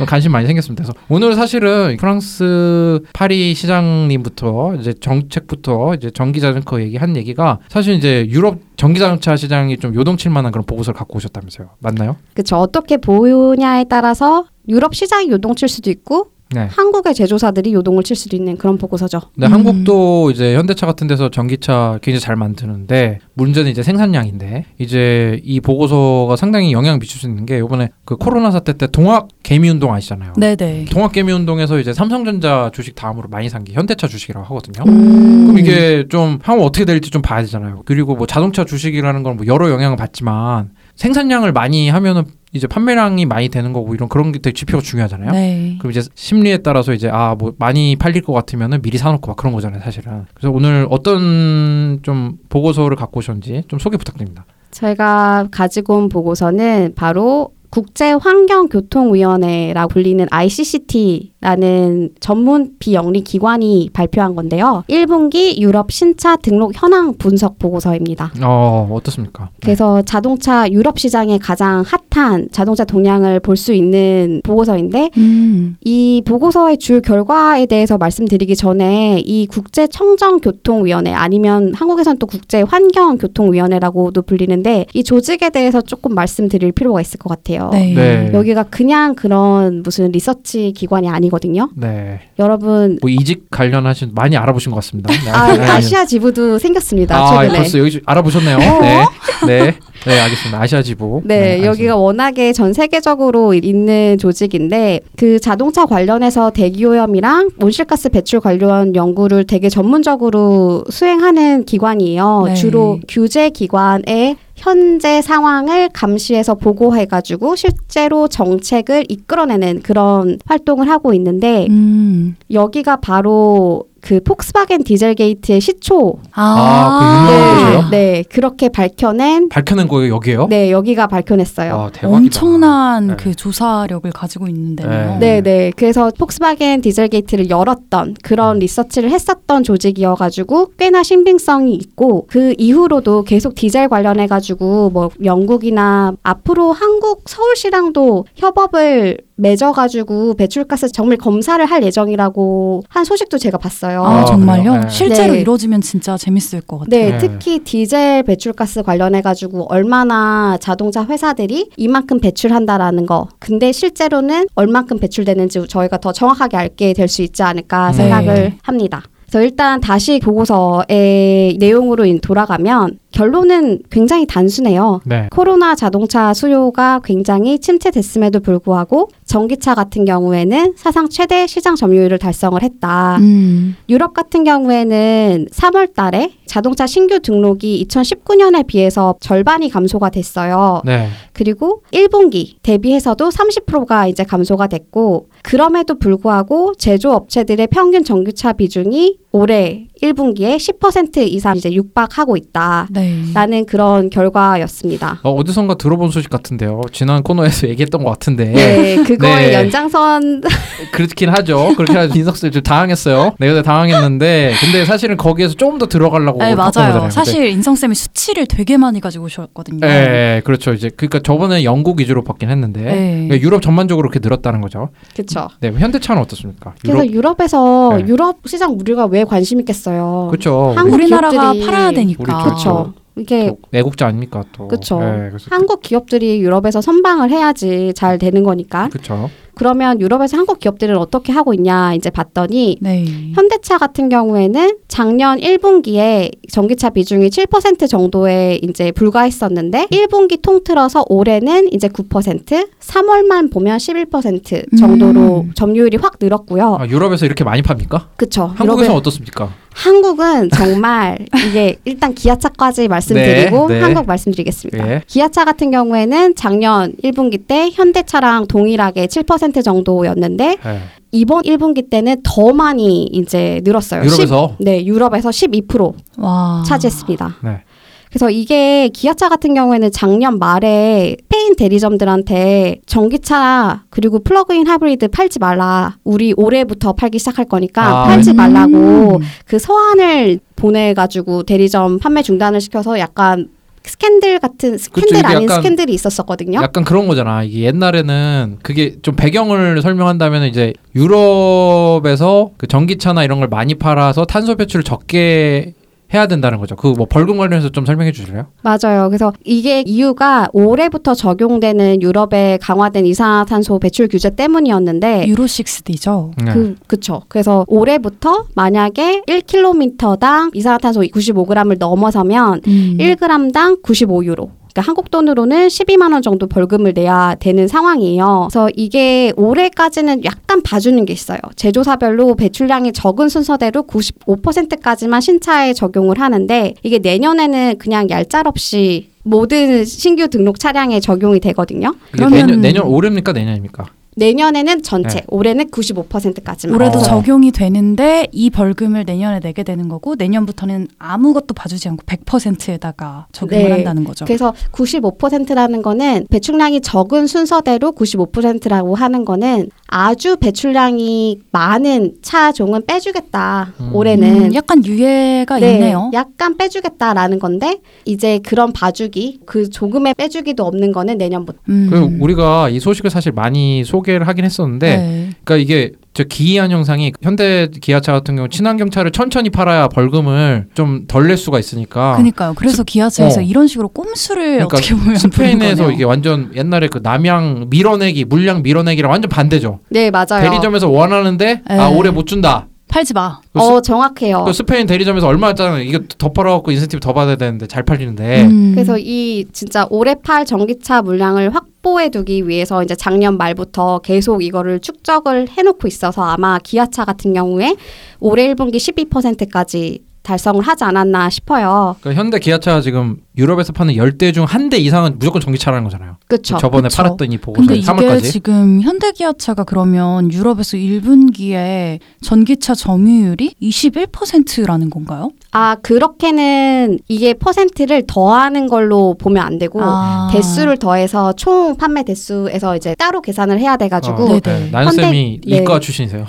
관심 많이 생겼습니다. 그래서 오늘 사실은 프랑스 파리 시장님부터 이제 정책부터 이제 전기 자전거 얘기 한 얘기가 사실 이제 유럽 전기 자동차 시장이 좀 요동칠 만한 그런 보고서를 갖고 오셨다면서요. 맞나요?
그쵸. 어떻게 보냐에 따라서 유럽 시장이 요동칠 수도 있고
네.
한국의 제조사들이 요동을 칠 수도 있는 그런 보고서죠.
근데
음.
한국도 이제 현대차 같은 데서 전기차 굉장히 잘 만드는데 문제는 이제 생산량인데 이제 이 보고서가 상당히 영향을 미칠 수 있는 게 이번에 그 코로나 사태 때 동학 개미 운동 아시잖아요.
네네.
동학 개미 운동에서 이제 삼성전자 주식 다음으로 많이 산 게 현대차 주식이라고 하거든요.
음.
그럼 이게 좀 향후 어떻게 될지 좀 봐야 되잖아요. 그리고 뭐 자동차 주식이라는 건 뭐 여러 영향을 받지만 생산량을 많이 하면은 이제 판매량이 많이 되는 거고 이런 그런 게 되게 지표가 중요하잖아요.
네.
그럼 이제 심리에 따라서 이제 아 뭐 많이 팔릴 것 같으면은 미리 사놓고 막 그런 거잖아요, 사실은. 그래서 오늘 어떤 좀 보고서를 갖고 오셨는지 좀 소개 부탁드립니다.
저희가 가지고 온 보고서는 바로 국제환경교통위원회라고 불리는 ICCT라는 전문 비영리 기관이 발표한 건데요. 1분기 유럽 신차 등록 현황 분석 보고서입니다.
어 어떻습니까?
그래서 자동차 유럽 시장의 가장 핫한 자동차 동향을 볼 수 있는 보고서인데
음.
이 보고서의 주 결과에 대해서 말씀드리기 전에 이 국제청정교통위원회 아니면 한국에선 또 국제환경교통위원회라고도 불리는데 이 조직에 대해서 조금 말씀드릴 필요가 있을 것 같아요.
네.
네.
여기가 그냥 그런 무슨 리서치 기관이 아니거든요.
네.
여러분
뭐 이직 관련하신 많이 알아보신 것 같습니다. 네.
아,
네.
아시아 지부도 생겼습니다.
아,
최근에.
벌써 여기 알아보셨네요. 네. 네. 네, 알겠습니다. 아시아 지부.
네,
알겠습니다.
여기가 워낙에 전 세계적으로 있는 조직인데 그 자동차 관련해서 대기오염이랑 온실가스 배출 관련 연구를 되게 전문적으로 수행하는 기관이에요.
네.
주로 규제 기관의 현재 상황을 감시해서 보고해가지고 실제로 정책을 이끌어내는 그런 활동을 하고 있는데
음.
여기가 바로 그 폭스바겐 디젤 게이트의 시초
아, 그 유명한
네,
곳이에요?
네 그렇게 밝혀낸
밝혀낸 거예요, 여기에요?
네 여기가 밝혀냈어요.
아, 대박이다.
엄청난
네.
그 조사력을 가지고 있는데요.
네, 네. 그래서 폭스바겐 디젤 게이트를 열었던 그런 리서치를 했었던 조직이어가지고 꽤나 신빙성이 있고 그 이후로도 계속 디젤 관련해가지고 뭐 영국이나 앞으로 한국 서울시랑도 협업을 맺어가지고 배출가스 정밀 검사를 할 예정이라고 한 소식도 제가 봤어요.
아,
아,
정말요?
네.
실제로
네.
이루어지면 진짜 재밌을 것 같아요.
네,
네.
특히 디젤 배출가스 관련해가지고 얼마나 자동차 회사들이 이만큼 배출한다라는 거. 근데 실제로는 얼만큼 배출되는지 저희가 더 정확하게 알게 될 수 있지 않을까
네.
생각을 합니다. 그래서 일단 다시 보고서의 내용으로 인- 돌아가면 결론은 굉장히 단순해요.
네.
코로나 자동차 수요가 굉장히 침체됐음에도 불구하고 전기차 같은 경우에는 사상 최대 시장 점유율을 달성을 했다.
음.
유럽 같은 경우에는 3월 달에 자동차 신규 등록이 2019년에 비해서 절반이 감소가 됐어요.
네.
그리고 1분기 대비해서도 30%가 이제 감소가 됐고 그럼에도 불구하고 제조업체들의 평균 전기차 비중이 올해 1분기에 10% 이상 이제 육박하고 있다.
네.
라는 그런 결과였습니다.
어, 어디선가 들어본 소식 같은데요. 지난 코너에서 얘기했던 것 같은데.
네, 그거의
네.
연장선
그렇긴 하죠. 그렇게 하죠. 인석쌤 좀 당황했어요. 내가 당황했는데, 근데 사실은 거기에서 조금 더 들어가려고
네, 맞아요.
거잖아요.
사실 인성 쌤이 수치를 되게 많이 가지고 오셨거든요.
근데, 예, 그렇죠. 이제 그러니까 저번에 영국 위주로 받긴 했는데
네.
그러니까 유럽 전반적으로 그렇게 늘었다는 거죠.
그렇죠.
네, 현대차는 어떻습니까?
그래서
유럽,
유럽에서
네.
유럽 시장 우리가 왜 관심 있겠어요?
그렇죠.
한국
우리나라가
기업들이-
팔아야 되니까.
그렇죠. 이게
또 애국자 아닙니까 또.
그쵸.
예, 그래서
한국 기업들이 유럽에서 선방을 해야지 잘 되는 거니까.
그렇죠.
그러면 유럽에서 한국 기업들은 어떻게 하고 있냐 이제 봤더니
네.
현대차 같은 경우에는 작년 1분기에 전기차 비중이 7% 정도에 이제 불과했었는데 1분기 통틀어서 올해는 이제 9%, 3월만 보면 11% 정도로
음.
점유율이 확 늘었고요.
아, 유럽에서 이렇게 많이 팝니까?
그쵸.
한국에서
유럽에-
어떻습니까?
한국은 정말 이게 일단 기아차까지 말씀드리고
네, 네.
한국 말씀드리겠습니다.
예.
기아차 같은 경우에는 작년 1분기 때 현대차랑 동일하게 7% 정도였는데
예.
이번 1분기 때는 더 많이 이제 늘었어요.
유럽에서
10 네, 유럽에서 12%
와.
차지했습니다.
네.
그래서 이게 기아차 같은 경우에는 작년 말에 스페인 대리점들한테 전기차 그리고 플러그인 하이브리드 팔지 말라. 우리 올해부터 팔기 시작할 거니까
아.
팔지 말라고
음.
그 서한을 보내가지고 대리점 판매 중단을 시켜서 약간 스캔들 같은 스캔들
이게
아닌
약간-
스캔들이 있었었거든요.
약간 그런 거잖아. 이게 옛날에는 그게 좀 배경을 설명한다면 이제 유럽에서 그 전기차나 이런 걸 많이 팔아서 탄소 배출을 적게 해야 된다는 거죠. 그 뭐 벌금 관련해서 좀 설명해 주실래요?
맞아요. 그래서 이게 이유가 올해부터 적용되는 유럽의 강화된 이산화탄소 배출 규제 때문이었는데
유로 6D죠.
네.
그 그쵸. 그래서 올해부터 만약에 1km당 이산화탄소 95g을 넘어서면
음.
1g당 95유로. 그러니까 한국 돈으로는 12만 원 정도 벌금을 내야 되는 상황이에요. 그래서 이게 올해까지는 약간 봐주는 게 있어요. 제조사별로 배출량이 적은 순서대로 95%까지만 신차에 적용을 하는데 이게 내년에는 그냥 얄짤없이 모든 신규 등록 차량에 적용이 되거든요.
그러면-
내년 내년 올해입니까 내년입니까?
내년에는 전체,
네.
올해는 95%까지만.
올해도
어.
적용이 되는데 이 벌금을 내년에 내게 되는 거고 내년부터는 아무것도 봐주지 않고 100%에다가 적용을
네.
한다는 거죠.
그래서 95%라는 거는 배출량이 적은 순서대로 95%라고 하는 거는 아주 배출량이 많은 차종은 빼주겠다.
음.
올해는
음, 약간 유예가
네,
있네요.
약간 빼주겠다라는 건데 이제 그런 봐주기 그 조금의 빼주기도 없는 거는 내년부터.
음.
그 우리가 이 소식을 사실 많이 소개 를 하긴 했었는데
네.
그러니까 이게 저 기이한 형상이 현대 기아차 같은 경우 친환경 차를 천천히 팔아야 벌금을 좀 덜 낼 수가 있으니까
그니까요. 그래서 기아차에서
어.
이런 식으로 꼼수를
그러니까
어떻게 보면
스페인에서. 이게 완전 옛날에 그 남양 밀어내기 물량 밀어내기랑 완전 반대죠.
네 맞아요.
대리점에서 원하는데 아
에.
올해 못 준다.
팔지 마.
그어 정확해요.
그 스페인 대리점에서 얼마 짜는 이거 더 팔아갖고 인센티브 더 받아야 되는데 잘 팔리는데
음.
그래서 이 진짜 올해 팔 전기차 물량을 확보해두기 위해서 이제 작년 말부터 계속 이거를 축적을 해놓고 있어서 아마 기아차 같은 경우에 올해 1분기 12%까지 달성을 하지 않았나 싶어요.
그러니까 현대 기아차 지금 유럽에서 파는 10대 중 한 대 이상은 무조건 전기차라는 거잖아요.
그렇죠.
저번에
그쵸.
팔았던 이 보고서
근데 이게
3월까지.
지금 현대 기아차가 그러면 유럽에서 1분기에 전기차 점유율이 21%라는 건가요?
아 그렇게는 이게 퍼센트를 더하는 걸로 보면 안 되고
아.
대수를 더해서 총 판매 대수에서 이제 따로 계산을 해야 돼 가지고
네.
네. 나연 쌤이
현대-
이과
네.
출신이세요.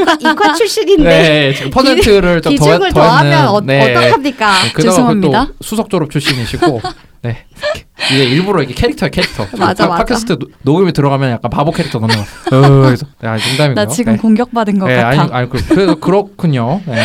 이과, 이과 출신인데
네, 지금 퍼센트를 좀 더,
비중을
더했는
더하 면 어,
네.
어떡합니까?
네,
죄송합니다.
그또 수석 졸업 출신이시고 네 이게 일부러 이게 캐릭터야 캐릭터
맞아,
팟-
맞아.
팟캐스트 노- 녹음이 들어가면 약간 바보 캐릭터 넣는 거 어, 그래서 네, 아, 농담이고요
나 지금
네.
공격받은 것
네,
같아.
아니, 아니 그, 그래서 그렇군요 네.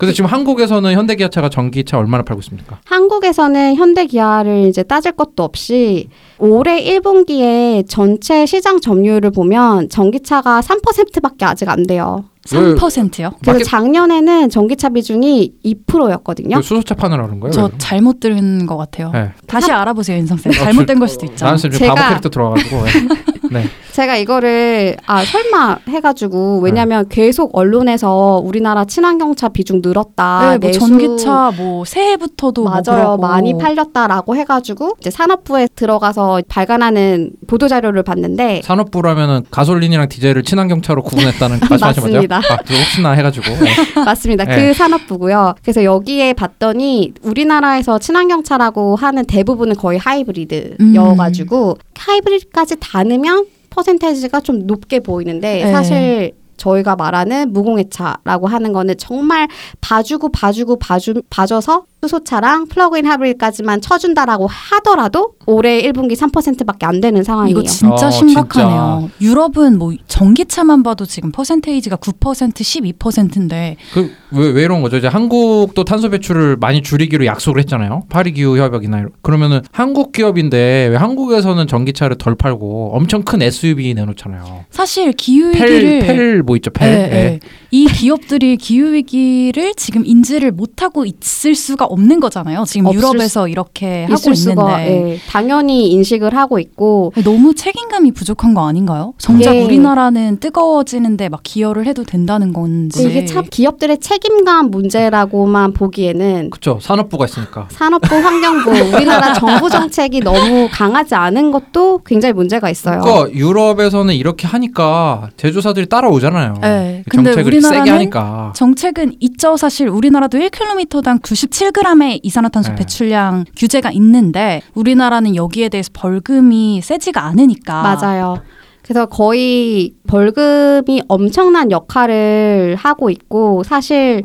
그래서 지금 한국에서는 현대기아차가 전기차 얼마나 팔고 있습니까?
한국에서는 현대 기아를 이제 따질 것도 없이 올해 1분기에 전체 시장 점유율을 보면 전기차가 3%밖에 아직 안 돼요.
3%요?
그래서
마켓-
작년에는 전기차 비중이 2%였거든요.
그 수소차 파느라 그런 거예요?
저
왜?
잘못 들은 것 같아요.
네.
다시 알아보세요, 인성쌤.
어,
잘못된
줄-
걸 수도 있잖아.
나연 쌤 지금
제가-
바보 캐릭터 들어와가지고 네.
제가 이거를 아 설마 해가지고 왜냐하면 계속 언론에서 우리나라 친환경차 비중 늘었다.
네, 뭐
내수
전기차 뭐 새해부터도 뭐
맞아요.
그러고.
많이 팔렸다라고 해가지고 이제 산업부에 들어가서 발간하는 보도 자료를 봤는데
산업부라면은 가솔린이랑 디젤을 친환경차로 구분했다는 말씀하신 거죠?
맞습니다.
아, 저 혹시나 해가지고 네.
맞습니다.
네.
그 산업부고요. 그래서 여기에 봤더니 우리나라에서 친환경 차라고 하는 대부분은 거의 하이브리드여가지고 하이브리드까지 다으면 퍼센테이지가 좀 높게 보이는데
네.
사실 저희가 말하는 무공해차라고 하는 거는 정말 봐주고 봐주고 봐주, 봐줘서 수소차랑 플러그인 하이브리드까지만 쳐준다라고 하더라도 올해 1분기 3%밖에 안 되는 상황이에요.
이거 진짜
어,
심각하네요. 유럽은 뭐 전기차만 봐도 지금 퍼센테이지가 9% 12%인데
그왜 왜 이런 거죠? 이제 한국도 탄소 배출을 많이 줄이기로 약속을 했잖아요. 파리 기후 협약이나 이런. 그러면은 한국 기업인데 왜 한국에서는 전기차를 덜 팔고 엄청 큰 SUV 내놓잖아요.
사실 기후 위기를
펠펠 뭐 있죠? 펠.
예,
예.
예. 이 기업들이 기후 위기를 지금 인지를 못하고 있을 수가 없는 거잖아요. 지금 유럽에서 이렇게 하고
있을 수가
있는데
예, 당연히 인식을 하고 있고
너무 책임감이 부족한 거 아닌가요? 정작
예.
우리나라는 뜨거워지는데 막 기여를 해도 된다는 건지
이게 참 기업들의 책임감 문제라고만 보기에는
그렇죠. 산업부가 있으니까.
산업부, 환경부, 우리나라 정부 정책이 너무 강하지 않은 것도 굉장히 문제가 있어요.
그러니까 유럽에서는 이렇게 하니까 제조사들이 따라오잖아요.
네. 근데
정책을 세게
우리나라는
하니까.
정책은 있죠. 사실 우리나라도 1km당 97g 의 이산화탄소
네.
배출량 규제가 있는데 우리나라는 여기에 대해서 벌금이 세지가 않으니까
맞아요. 그래서 거의 벌금이 엄청난 역할을 하고 있고 사실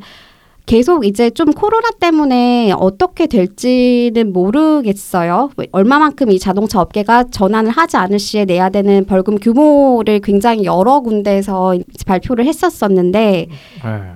계속 이제 좀 코로나 때문에 어떻게 될지는 모르겠어요. 얼마만큼 이 자동차 업계가 전환을 하지 않을 시에 내야 되는 벌금 규모를 굉장히 여러 군데에서 발표를 했었었는데
네.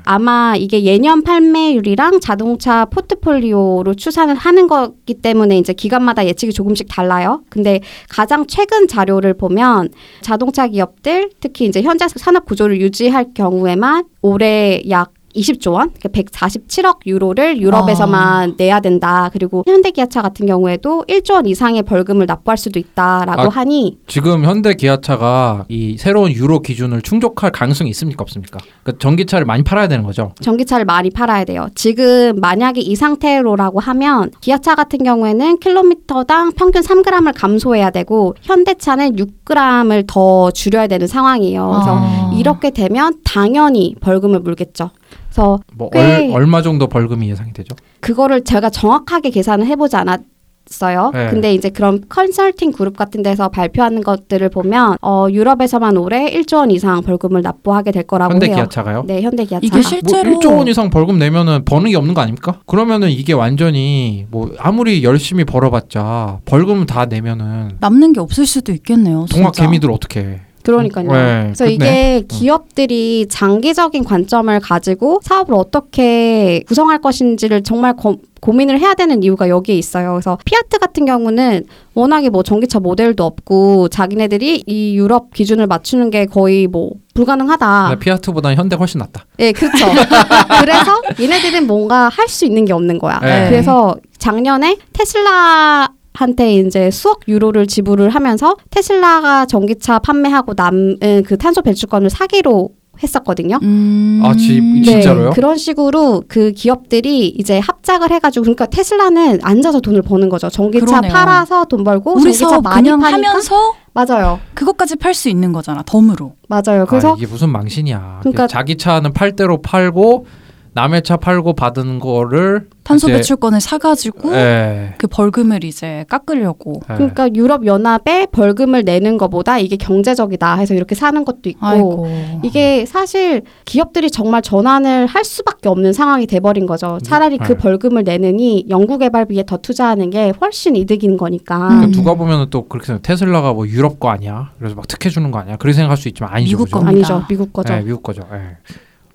아마 이게 예년 판매율이랑 자동차 포트폴리오로 추산을 하는 거기 때문에 이제 기간마다 예측이 조금씩 달라요. 근데 가장 최근 자료를 보면 자동차 기업들 특히 이제 현재 산업 구조를 유지할 경우에만 올해 약 20조 원, 147억 유로를 유럽에서만 내야 된다. 그리고 현대기아차 같은 경우에도 1조 원 이상의 벌금을 납부할 수도 있다라고
아,
하니
지금 현대 기아차가 이 새로운 유로 기준을 충족할 가능성이 있습니까 없습니까? 그러니까 전기차를 많이 팔아야 되는 거죠.
전기차를 많이 팔아야 돼요. 지금 만약에 이 상태로라고 하면 기아차 같은 경우에는 킬로미터당 평균 3g을 감소해야 되고 현대차는 6g을 더 줄여야 되는 상황이에요. 그래서
아.
이렇게 되면 당연히 벌금을 물겠죠. 그래서
뭐
꽤-
얼, 얼마 정도 벌금이 예상이 되죠?
그거를 제가 정확하게 계산을 해보지 않았어요.
네.
근데 이제 그런 컨설팅 그룹 같은 데서 발표하는 것들을 보면 어, 유럽에서만 올해 1조 원 이상 벌금을 납부하게 될 거라고
현대
해요.
기아차가요?
네, 현대 기아차.
이게 실제로
뭐 1조 원 이상 벌금 내면은 버는 게 없는 거 아닙니까? 그러면은 이게 완전히 뭐 아무리 열심히 벌어봤자 벌금 다 내면은
남는 게 없을 수도 있겠네요.
동학. 개미들 어떻게 해?
그러니까요.
네,
그래서
그렇네.
이게 기업들이 장기적인 관점을 가지고 사업을 어떻게 구성할 것인지를 정말 고, 고민을 해야 되는 이유가 여기에 있어요. 그래서 피아트 같은 경우는 워낙에 뭐 전기차 모델도 없고 자기네들이 이 유럽 기준을 맞추는 게 거의 뭐 불가능하다.
네, 피아트보다는 현대 훨씬 낫다.
예, 그렇죠. 그래서 얘네들은 뭔가 할 수 있는 게 없는 거야.
네.
그래서 작년에 테슬라 한테 이제 수억 유로를 지불을 하면서 테슬라가 전기차 판매하고 남은 그 탄소 배출권을 사기로 했었거든요.
음...
아, 지-
네,
진짜로요?
그런 식으로 그 기업들이 이제 합작을 해가지고 그러니까 테슬라는 앉아서 돈을 버는 거죠. 전기차
그러네요.
팔아서 돈 벌고
우리
전기차 많이
그냥
파니까
하면서
맞아요,
그것까지 팔 수 있는 거잖아. 덤으로.
맞아요. 그래서
아, 이게 무슨 망신이야.
그러니까-
자기 차는 팔 대로 팔고 남의 차 팔고 받은 거를
탄소
이제-
배출권을 사가지고
예.
그 벌금을 이제 깎으려고.
예.
그러니까 유럽 연합에 벌금을 내는 것보다 이게 경제적이다 해서 이렇게 사는 것도 있고
아이고.
이게 사실 기업들이 정말 전환을 할 수밖에 없는 상황이 돼버린 거죠. 차라리 그
네.
벌금을 내느니 연구개발비에 더 투자하는 게 훨씬 이득인 거니까.
음.
그 누가 보면은 또 그렇게 생각. 테슬라가 뭐 유럽 거 아니야? 그래서 막 특혜 주는 거 아니야? 그렇게 생각할 수 있지만 아니죠.
미국? 겁니다.
아니죠, 미국 거죠.
네, 미국 거죠.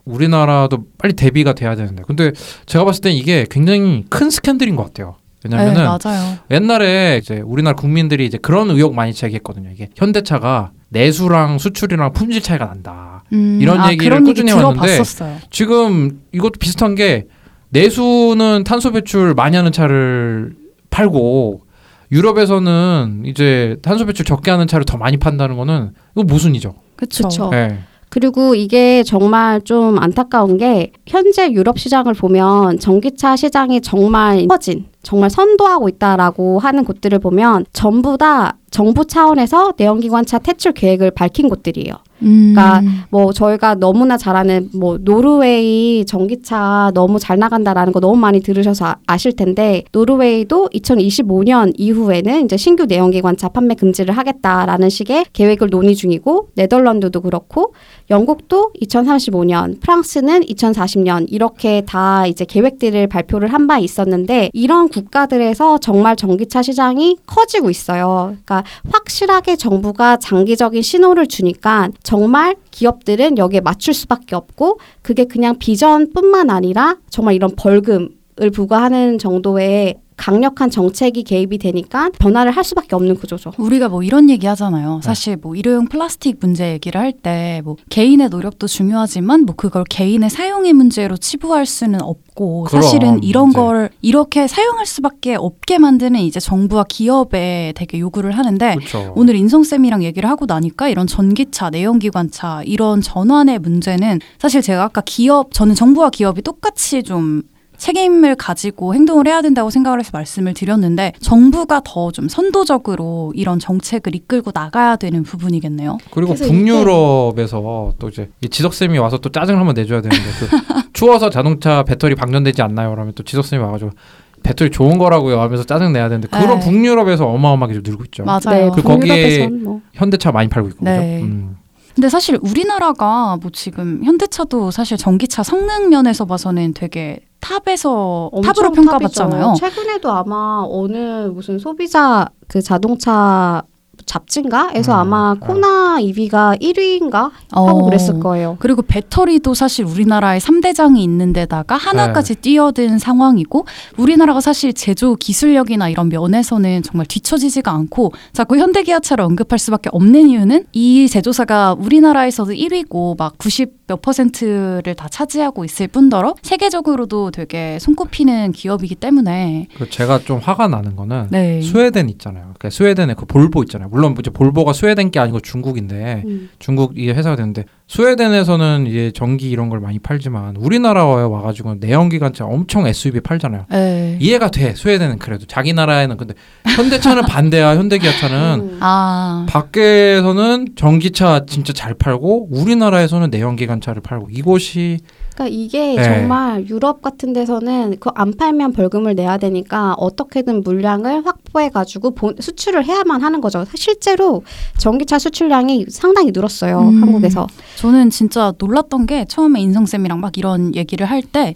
예. 우리나라도 빨리 대비가 돼야 되는데. 근데 제가 봤을 땐 이게 굉장히 큰 스캔들인 것 같아요.
네,
왜냐면은
맞아요.
옛날에 이제 우리나라 국민들이 이제 그런 의혹 많이 제기했거든요. 이게 현대차가 내수랑 수출이랑 품질 차이가 난다.
음,
이런
아,
얘기를
그런 얘기
꾸준히 해왔는데
들어봤었어요.
지금 이것도 비슷한 게 내수는 탄소 배출 많이 하는 차를 팔고 유럽에서는 이제 탄소 배출 적게 하는 차를 더 많이 판다는 거는 이거 모순이죠.
그쵸.
그쵸.
예.
그리고 이게 정말 좀 안타까운 게 현재 유럽 시장을 보면 전기차 시장이 정말 커진 정말 선도하고 있다라고 하는 곳들을 보면 전부 다 정부 차원에서 내연기관차 퇴출 계획을 밝힌 곳들이에요.
음,
그러니까 뭐 저희가 너무나 잘 아는 뭐 노르웨이 전기차 너무 잘 나간다라는 거 너무 많이 들으셔서 아- 아실 텐데 노르웨이도 2025년 이후에는 이제 신규 내연기관차 판매 금지를 하겠다라는 식의 계획을 논의 중이고 네덜란드도 그렇고 영국도 2035년, 프랑스는 2040년 이렇게 다 이제 계획들을 발표를 한 바 있었는데 이런 국가들에서 정말 전기차 시장이 커지고 있어요. 그러니까 확실하게 정부가 장기적인 신호를 주니까 정말 기업들은 여기에 맞출 수밖에 없고 그게 그냥 비전뿐만 아니라 정말 이런 벌금 을 부과하는 정도의 강력한 정책이 개입이 되니까 변화를 할 수밖에 없는 구조죠.
우리가 뭐 이런 얘기 하잖아요.
네.
사실 뭐 일회용 플라스틱 문제 얘기를 할 때 뭐 개인의 노력도 중요하지만 뭐 그걸 개인의 사용의 문제로 치부할 수는 없고
그럼,
사실은 이런
이제.
걸 이렇게 사용할 수밖에 없게 만드는 이제 정부와 기업에 되게 요구를 하는데
그렇죠.
오늘 인성쌤이랑 얘기를 하고 나니까 이런 전기차, 내연기관차 이런 전환의 문제는 사실 제가 아까 기업 저는 정부와 기업이 똑같이 좀 책임을 가지고 행동을 해야 된다고 생각을 해서 말씀을 드렸는데 정부가 더 좀 선도적으로 이런 정책을 이끌고 나가야 되는 부분이겠네요.
그리고 북유럽에서 또 이제 이 지석쌤이 와서 또 짜증을 한번 내줘야 되는데 그 추워서 자동차 배터리 방전되지 않나요? 그러면 또 지석쌤이 와가지고 배터리 좋은 거라고요 하면서 짜증 내야 되는데 그런
네.
북유럽에서 어마어마하게 좀 늘고 있죠.
맞아요.
그 거기에-
뭐
현대차 많이 팔고 있고
네.
그죠? 음.
근데 사실 우리나라가 뭐 지금 현대차도 사실 전기차 성능 면에서 봐서는 되게 탑에서 탑으로 평가받잖아요.
탑이죠. 최근에도 아마 어느 무슨 소비자 그 자동차 잡지인가에서
음,
아마
음.
코나 EV가 1위인가
어.
하고 그랬을 거예요.
그리고 배터리도 사실 우리나라에 3대장이 있는 데다가 하나까지 뛰어든 상황이고 우리나라가 사실 제조 기술력이나 이런 면에서는 정말 뒤처지지가 않고 자꾸 현대기아차를 언급할 수밖에 없는 이유는 이 제조사가 우리나라에서도 1위고 막 90 몇 퍼센트를 다 차지하고 있을 뿐더러 세계적으로도 되게 손꼽히는 기업이기 때문에
그 제가 좀 화가 나는 거는
네.
스웨덴 있잖아요. 그러니까 스웨덴의 그 볼보 있잖아요. 물론 이제 볼보가 스웨덴 게 아니고 중국인데
음.
중국 이게 회사가 되는데 스웨덴에서는 이제 전기 이런 걸 많이 팔지만 우리나라에 와가지고 내연기관차 엄청 SUV 팔잖아요.
네.
이해가 돼. 스웨덴은 그래도 자기 나라에는 근데 현대차는 반대야. 현대기아차는
음.
아
밖에서는 전기차 진짜 잘 팔고 우리나라에서는 내연기관차를 팔고 이곳이
그러니까 이게
네.
정말 유럽 같은 데서는 그 안 팔면 벌금을 내야 되니까 어떻게든 물량을 확보해 가지고 수출을 해야만 하는 거죠. 실제로 전기차 수출량이 상당히 늘었어요.
음.
한국에서.
저는 진짜 놀랐던 게 처음에 인성쌤이랑 막 이런 얘기를 할 때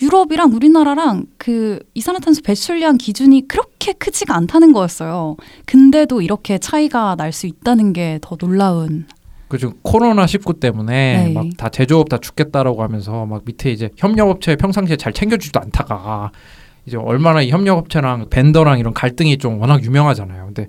유럽이랑 우리나라랑 그 이산화탄소 배출량 기준이 그렇게 크지가 않다는 거였어요. 근데도 이렇게 차이가 날 수 있다는 게 더 놀라운.
그 지금 코로나 19 때문에
네.
막다 제조업 다 죽겠다라고 하면서 막 밑에 이제 협력업체 평상시에 잘 챙겨주지도 않다가 이제 얼마나 이 협력업체랑 벤더랑 이런 갈등이 좀 워낙 유명하잖아요. 근데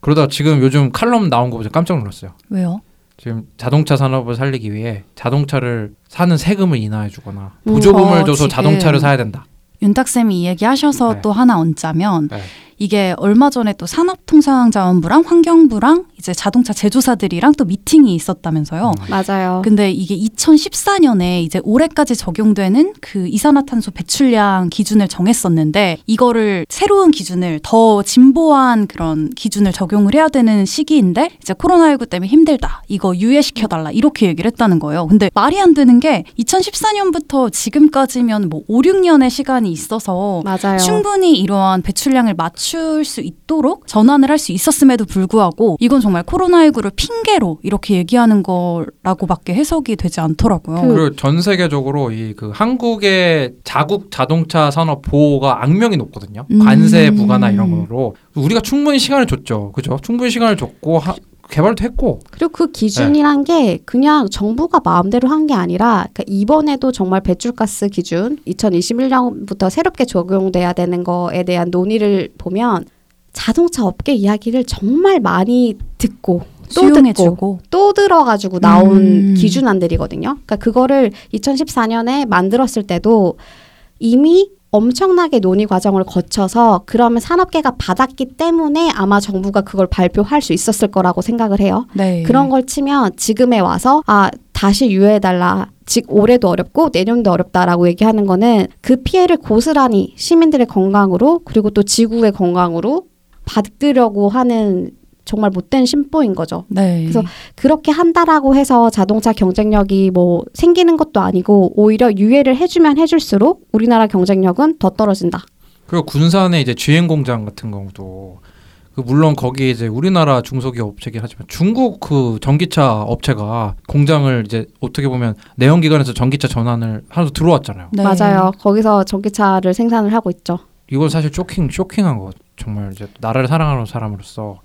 그러다 지금 요즘 칼럼 나온 거 보고 깜짝 놀랐어요.
왜요?
지금 자동차 산업을 살리기 위해 자동차를 사는 세금을 인하해주거나
음,
보조금을
어,
줘서 자동차를 사야 된다.
윤탁 쌤이 이 얘기하셔서
네.
또 하나 얹자면
네.
이게 얼마 전에 또 산업통상자원부랑 환경부랑 이제 자동차 제조사들이랑 또 미팅이 있었다면서요.
음.
맞아요.
근데 이게 2014년에 이제 올해까지 적용되는 그 이산화탄소 배출량 기준을 정했었는데 이거를 새로운 기준을 더 진보한 그런 기준을 적용을 해야 되는 시기인데 이제 코로나19 때문에 힘들다. 이거 유예시켜 달라. 이렇게 얘기를 했다는 거예요. 근데 말이 안 되는 게 2014년부터 지금까지면 뭐 5, 6년의 시간이 있어서
맞아요.
충분히 이러한 배출량을 맞출 수 있도록 전환을 할 수 있었음에도 불구하고 이건 정말 코로나19를 핑계로 이렇게 얘기하는 거라고밖에 해석이 되지 않더라고요.
그-
그리고 전 세계적으로 이 그 한국의 자국 자동차 산업 보호가 악명이 높거든요.
음.
관세 부과나 이런 거로 우리가 충분히 시간을 줬죠. 그죠? 충분히 시간을 줬고 하- 개발도 했고
그리고 그 기준이란 게 그냥 정부가 마음대로 한 게 아니라 그러니까 이번에도 정말 배출가스 기준 2021년부터 새롭게 적용돼야 되는 거에 대한 논의를 보면 자동차 업계 이야기를 정말 많이 듣고 또 듣고
수용해주고
또 들어가지고 나온
음.
기준안들이거든요. 그러니까 그거를 2014년에 만들었을 때도 이미 엄청나게 논의 과정을 거쳐서 그러면 산업계가 받았기 때문에 아마 정부가 그걸 발표할 수 있었을 거라고 생각을 해요.
네.
그런 걸 치면 지금에 와서 아 다시 유예해달라. 즉 올해도 어렵고 내년도 어렵다라고 얘기하는 거는 그 피해를 고스란히 시민들의 건강으로 그리고 또 지구의 건강으로 받으려고 하는 정말 못된 심보인 거죠.
네.
그래서 그렇게 한다라고 해서 자동차 경쟁력이 뭐 생기는 것도 아니고 오히려 유예를 해주면 해줄수록 우리나라 경쟁력은 더 떨어진다.
그리고 군산의 이제 주행 공장 같은 경우도 그 물론 거기 이제 우리나라 중소기업 업체긴 하지만 중국 그 전기차 업체가 공장을 이제 어떻게 보면 내연기관에서 전기차 전환을 하면서 들어왔잖아요.
네.
맞아요. 거기서 전기차를 생산을 하고 있죠.
이건 사실 쇼킹 쇼킹한 거 정말 이제 나라를 사랑하는 사람으로서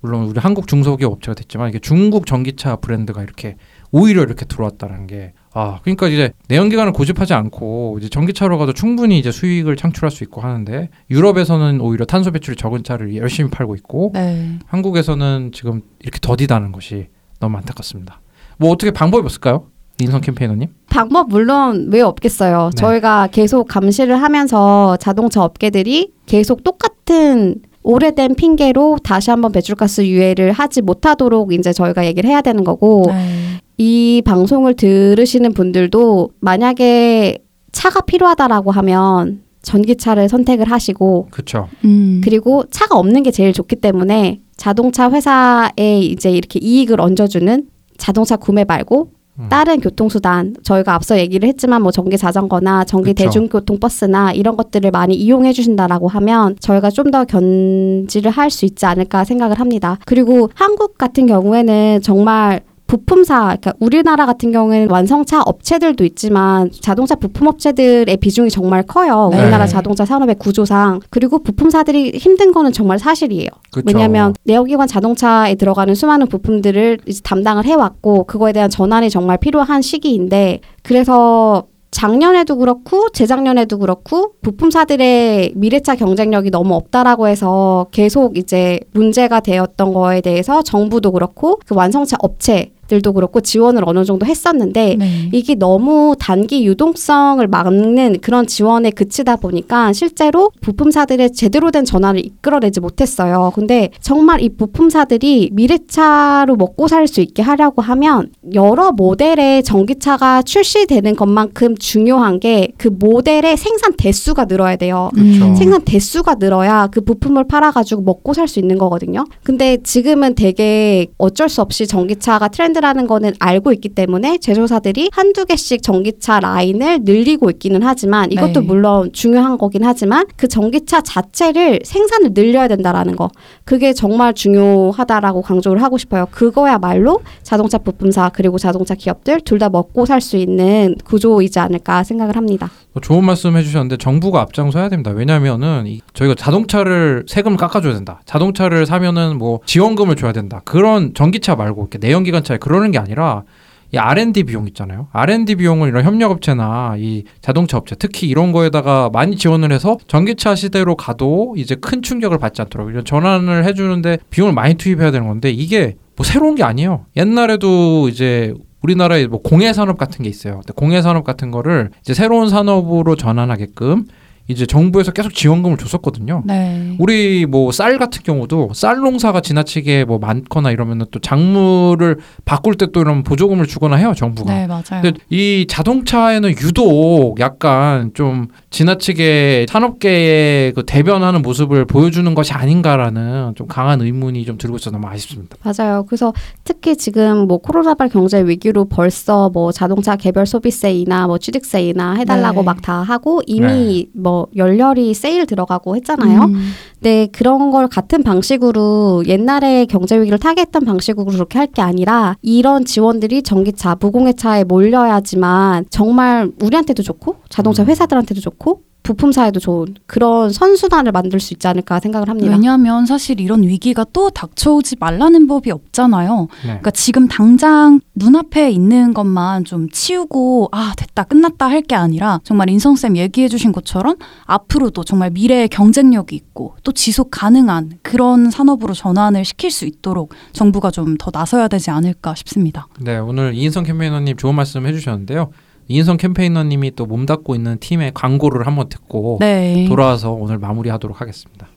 물론 우리 한국 중소기업 업체가 됐지만 이게 중국 전기차 브랜드가 이렇게 오히려 이렇게 들어왔다는 게 아, 그러니까 이제 내연기관을 고집하지 않고 이제 전기차로 가도 충분히 이제 수익을 창출할 수 있고 하는데 유럽에서는 오히려 탄소 배출이 적은 차를 열심히 팔고 있고
네.
한국에서는 지금 이렇게 더디다는 것이 너무 안타깝습니다. 뭐 어떻게 방법이 없을까요? 인성 캠페이너님?
방법 물론 왜 없겠어요.
네.
저희가 계속 감시를 하면서 자동차 업계들이 계속 똑같은 오래된 핑계로 다시 한번 배출가스 유예를 하지 못하도록 이제 저희가 얘기를 해야 되는 거고
네.
이 방송을 들으시는 분들도 만약에 차가 필요하다라고 하면 전기차를 선택을 하시고
그렇죠.
음.
그리고 차가 없는 게 제일 좋기 때문에 자동차 회사에 이제 이렇게 이익을 얹어주는 자동차 구매 말고
음.
다른 교통수단 저희가 앞서 얘기를 했지만 뭐 전기 자전거나 전기
그쵸.
대중교통 버스나 이런 것들을 많이 이용해 주신다라고 하면 저희가 좀 더 견지를 할 수 있지 않을까 생각을 합니다. 그리고 한국 같은 경우에는 정말 부품사, 그러니까 우리나라 같은 경우에는 완성차 업체들도 있지만 자동차 부품 업체들의 비중이 정말 커요.
네.
우리나라 자동차 산업의 구조상. 그리고 부품사들이 힘든 거는 정말 사실이에요.
그쵸.
왜냐하면 내연기관 자동차에 들어가는 수많은 부품들을 이제 담당을 해왔고 그거에 대한 전환이 정말 필요한 시기인데 그래서 작년에도 그렇고 재작년에도 그렇고 부품사들의 미래차 경쟁력이 너무 없다라고 해서 계속 이제 문제가 되었던 거에 대해서 정부도 그렇고 그 완성차 업체 들도 그렇고 지원을 어느 정도 했었는데
네.
이게 너무 단기 유동성을 막는 그런 지원에 그치다 보니까 실제로 부품사들의 제대로 된 전환을 이끌어내지 못했어요. 근데 정말 이 부품사들이 미래차로 먹고 살 수 있게 하려고 하면 여러 모델의 전기차가 출시되는 것만큼 중요한 게 그 모델의 생산 대수가 늘어야 돼요.
음.
생산 대수가 늘어야 그 부품을 팔아가지고 먹고 살 수 있는 거거든요. 근데 지금은 되게 어쩔 수 없이 전기차가 트렌드 라는 거는 알고 있기 때문에 제조사들이 한두 개씩 전기차 라인을 늘리고 있기는 하지만 이것도
네.
물론 중요한 거긴 하지만 그 전기차 자체를 생산을 늘려야 된다라는 거. 그게 정말 중요하다라고 강조를 하고 싶어요. 그거야말로 자동차 부품사 그리고 자동차 기업들 둘 다 먹고 살 수 있는 구조이지 않을까 생각을 합니다.
뭐 좋은 말씀 해주셨는데 정부가 앞장서야 됩니다. 왜냐하면은 이- 저희가 자동차를 세금을 깎아줘야 된다. 자동차를 사면은 뭐 지원금을 줘야 된다. 그런 전기차 말고 이렇게 내연기관차에 그러는 게 아니라 이 R&D 비용 있잖아요. R&D 비용을 이런 협력업체나 이 자동차 업체 특히 이런 거에다가 많이 지원을 해서 전기차 시대로 가도 이제 큰 충격을 받지 않도록 이런 전환을 해주는데 비용을 많이 투입해야 되는 건데 이게 뭐 새로운 게 아니에요. 옛날에도 이제 우리나라에 뭐 공예 산업 같은 게 있어요. 공예 산업 같은 거를 이제 새로운 산업으로 전환하게끔 이제 정부에서 계속 지원금을 줬었거든요.
네.
우리 뭐 쌀 같은 경우도 쌀 농사가 지나치게 뭐 많거나 이러면은 또 작물을 바꿀 때 또 이런 보조금을 주거나 해요 정부가.
네, 맞아요.
근데 이 자동차에는 유독 약간 좀 지나치게 산업계의 그 대변하는 모습을 보여주는 것이 아닌가라는 좀 강한 의문이 좀 들고 있어서 너무 아쉽습니다.
맞아요. 그래서 특히 지금 뭐 코로나발 경제 위기로 벌써 뭐 자동차 개별 소비세이나 뭐 취득세이나 해달라고
네.
막다 하고 이미 뭐 열렬히 세일 들어가고 했잖아요.
음.
네, 그런 걸 같은 방식으로 옛날에 경제 위기를 타개했던 방식으로 그렇게 할 게 아니라 이런 지원들이 전기차, 무공해차에 몰려야지만 정말 우리한테도 좋고 자동차
음.
회사들한테도 좋고 부품사에도 좋은 그런 선순환을 만들 수 있지 않을까 생각을 합니다.
왜냐하면 사실 이런 위기가 또 닥쳐오지 말라는 법이 없잖아요.
네.
그러니까 지금 당장 눈앞에 있는 것만 좀 치우고 아 됐다 끝났다 할 게 아니라 정말 인성쌤 얘기해주신 것처럼 앞으로도 정말 미래의 경쟁력이 있고 또 지속 가능한 그런 산업으로 전환을 시킬 수 있도록 정부가 좀 더 나서야 되지 않을까 싶습니다.
네, 오늘 이인성 캠페이너님 좋은 말씀 해주셨는데요. 이인성 캠페이너님이 또 몸담고 있는 팀의 광고를 한번 듣고
네.
돌아와서 오늘 마무리하도록 하겠습니다.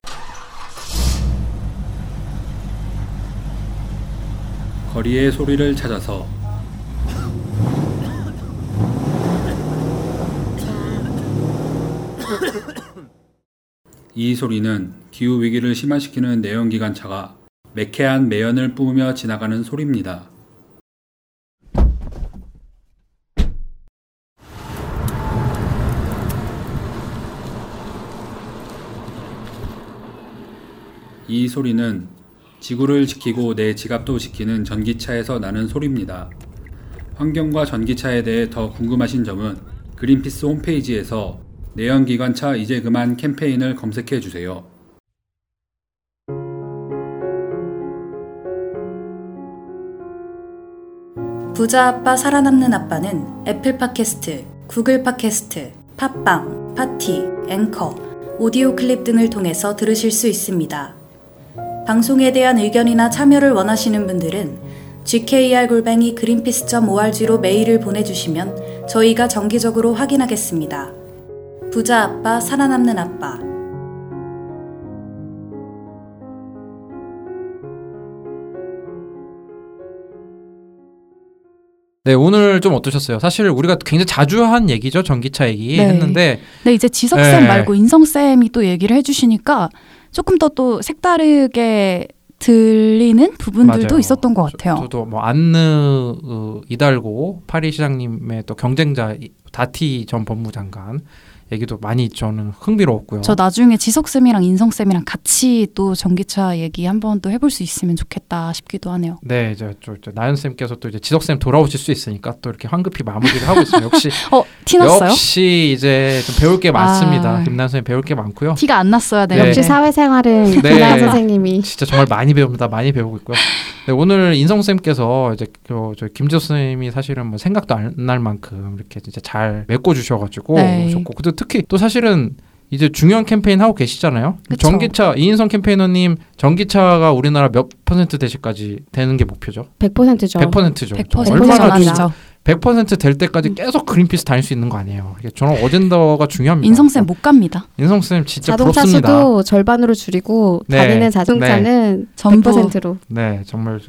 거리의 소리를 찾아서 이 소리는 기후 위기를 심화시키는 내연기관차가 매캐한 매연을 뿜으며 지나가는 소리입니다. 이 소리는 지구를 지키고 내 지갑도 지키는 전기차에서 나는 소리입니다. 환경과 전기차에 대해 더 궁금하신 점은 그린피스 홈페이지에서 내연기관차 이제 그만 캠페인을 검색해 주세요.
부자 아빠 살아남는 아빠는 애플 팟캐스트, 구글 팟캐스트, 팟빵, 파티, 앵커, 오디오 클립 등을 통해서 들으실 수 있습니다. 방송에 대한 의견이나 참여를 원하시는 분들은 gkr 그린피스.org로 메일을 보내주시면 저희가 정기적으로 확인하겠습니다. 부자 아빠 살아남는 아빠
네, 오늘 좀 어떠셨어요? 사실 우리가 굉장히 자주 한 얘기죠. 전기차 얘기
네.
했는데
네, 이제 지석쌤
네.
말고 인성쌤이 또 얘기를 해주시니까 조금 더 또 색다르게 들리는 부분들도
맞아요.
있었던 것 같아요.
저, 도뭐 안느 어, 이달고 파리 시장님의 또 경쟁자 이- 다티 전 법무장관 얘기도 많이 저는 흥미로웠고요.
저 나중에 지석 쌤이랑 인성 쌤이랑 같이 또 전기차 얘기 한번 또 해볼 수 있으면 좋겠다 싶기도 하네요.
네, 이제 저, 저 나연 쌤께서 또 이제 지석 쌤 돌아오실 수 있으니까 또 이렇게 황급히 마무리를 하고 있어요. 역시
어 티났어요?
역시 이제 좀 배울 게 많습니다.
아.
김나연 쌤 배울 게 많고요.
티가 안 났어야
네.
되는데.
역시 사회생활은
네.
김나연 선생님이
진짜 정말 많이 배웁니다. 많이 배우고 있고요. 네, 오늘 인성 쌤께서 이제 저, 저 김지호 쌤이 사실은 뭐 생각도 안 날 만큼 이렇게 진짜 잘 메꿔 주셔가지고
네.
좋고 근데 특히 또 사실은 이제 중요한 캠페인 하고 계시잖아요.
그쵸.
전기차 이인성 캠페이너님 전기차가 우리나라 몇 퍼센트 대시까지 되는 게 목표죠?
100%죠.
100%죠.
100%
얼마나
전환이죠.
전환이죠.
100%될 때까지 계속 그린피스 다닐 수 있는 거 아니에요. 저는 어젠더가 중요합니다.
인성 쌤 못 갑니다.
인성 쌤 진짜
자동차
부럽습니다.
수도 절반으로 줄이고
네.
다니는 자동차는
전부
100%로
네, 정말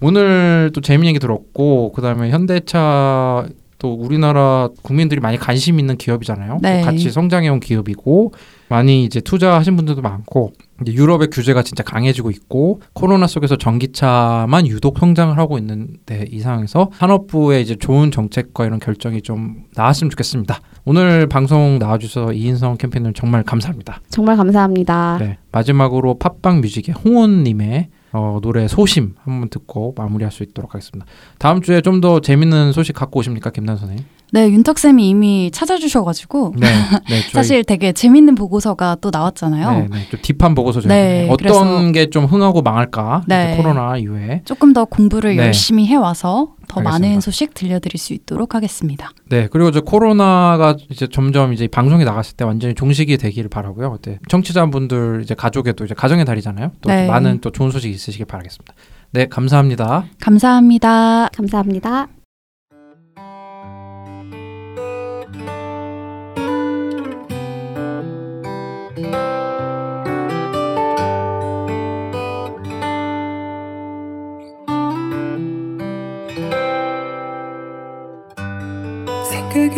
오늘 또 재미있는 얘기 들었고 그다음에 현대차 또 우리나라 국민들이 많이 관심 있는 기업이잖아요.
네.
또 같이 성장해온 기업이고 많이 이제 투자하신 분들도 많고 이제 유럽의 규제가 진짜 강해지고 있고 코로나 속에서 전기차만 유독 성장을 하고 있는데 이 상황에서 산업부의 이제 좋은 정책과 이런 결정이 좀 나왔으면 좋겠습니다. 오늘 방송 나와주셔서 이인성 캠페인을 정말 감사합니다.
정말 감사합니다.
네, 마지막으로 팟빵 뮤직의 홍원님의 어, 노래 소심 한번 듣고 마무리할 수 있도록 하겠습니다. 다음 주에 좀 더 재밌는 소식 갖고 오십니까, 김난 선생님?
네, 윤탁 쌤이 이미 찾아주셔가지고
네, 네, 저희,
사실 되게 재밌는 보고서가 또 나왔잖아요.
네, 네, 좀 딥한 보고서죠.
네,
어떤
그래서-
게좀 흥하고 망할까?
네.
이제 코로나 이후에.
조금 더 공부를
네.
열심히 해와서 더
알겠습니다.
많은 소식 들려드릴 수 있도록 하겠습니다.
네, 그리고 저 코로나가 이제 점점 이제 방송에 나갔을 때 완전히 종식이 되기를 바라고요. 네, 청취자분들 이제 가족에도 이제 가정의 달이잖아요. 또
네.
많은 또 좋은 소식 있으시길 바라겠습니다. 네, 감사합니다.
감사합니다.
감사합니다.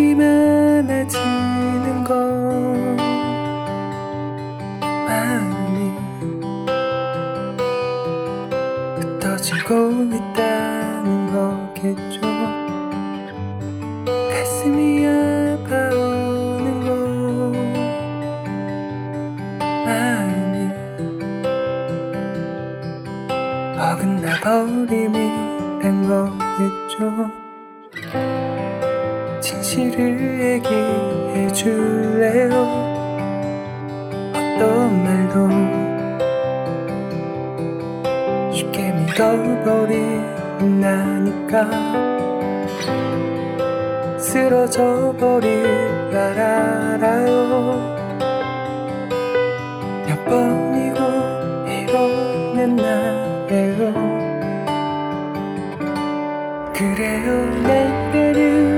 많아지는 건 마음이 흩어지고 있다는 거겠죠. 가슴이 아파오는 건 마음이 어긋나 버림이란 거겠죠 진실을 얘기해 줄래요? 어떤 말도 쉽게 믿어버린 나니까 쓰러져 버릴 날 알아요. 몇 번이고 이러는 나예요. 그래요 내게는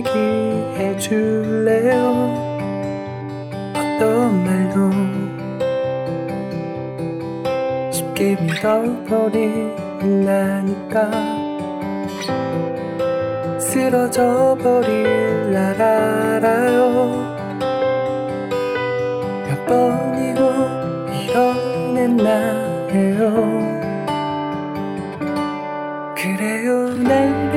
얘기해 줄래요? 어떤 말도 쉽게 믿어버린 나니까. 쓰러져 버릴 날 알아요. 몇 번이고 이러는 나예요. 그래요 나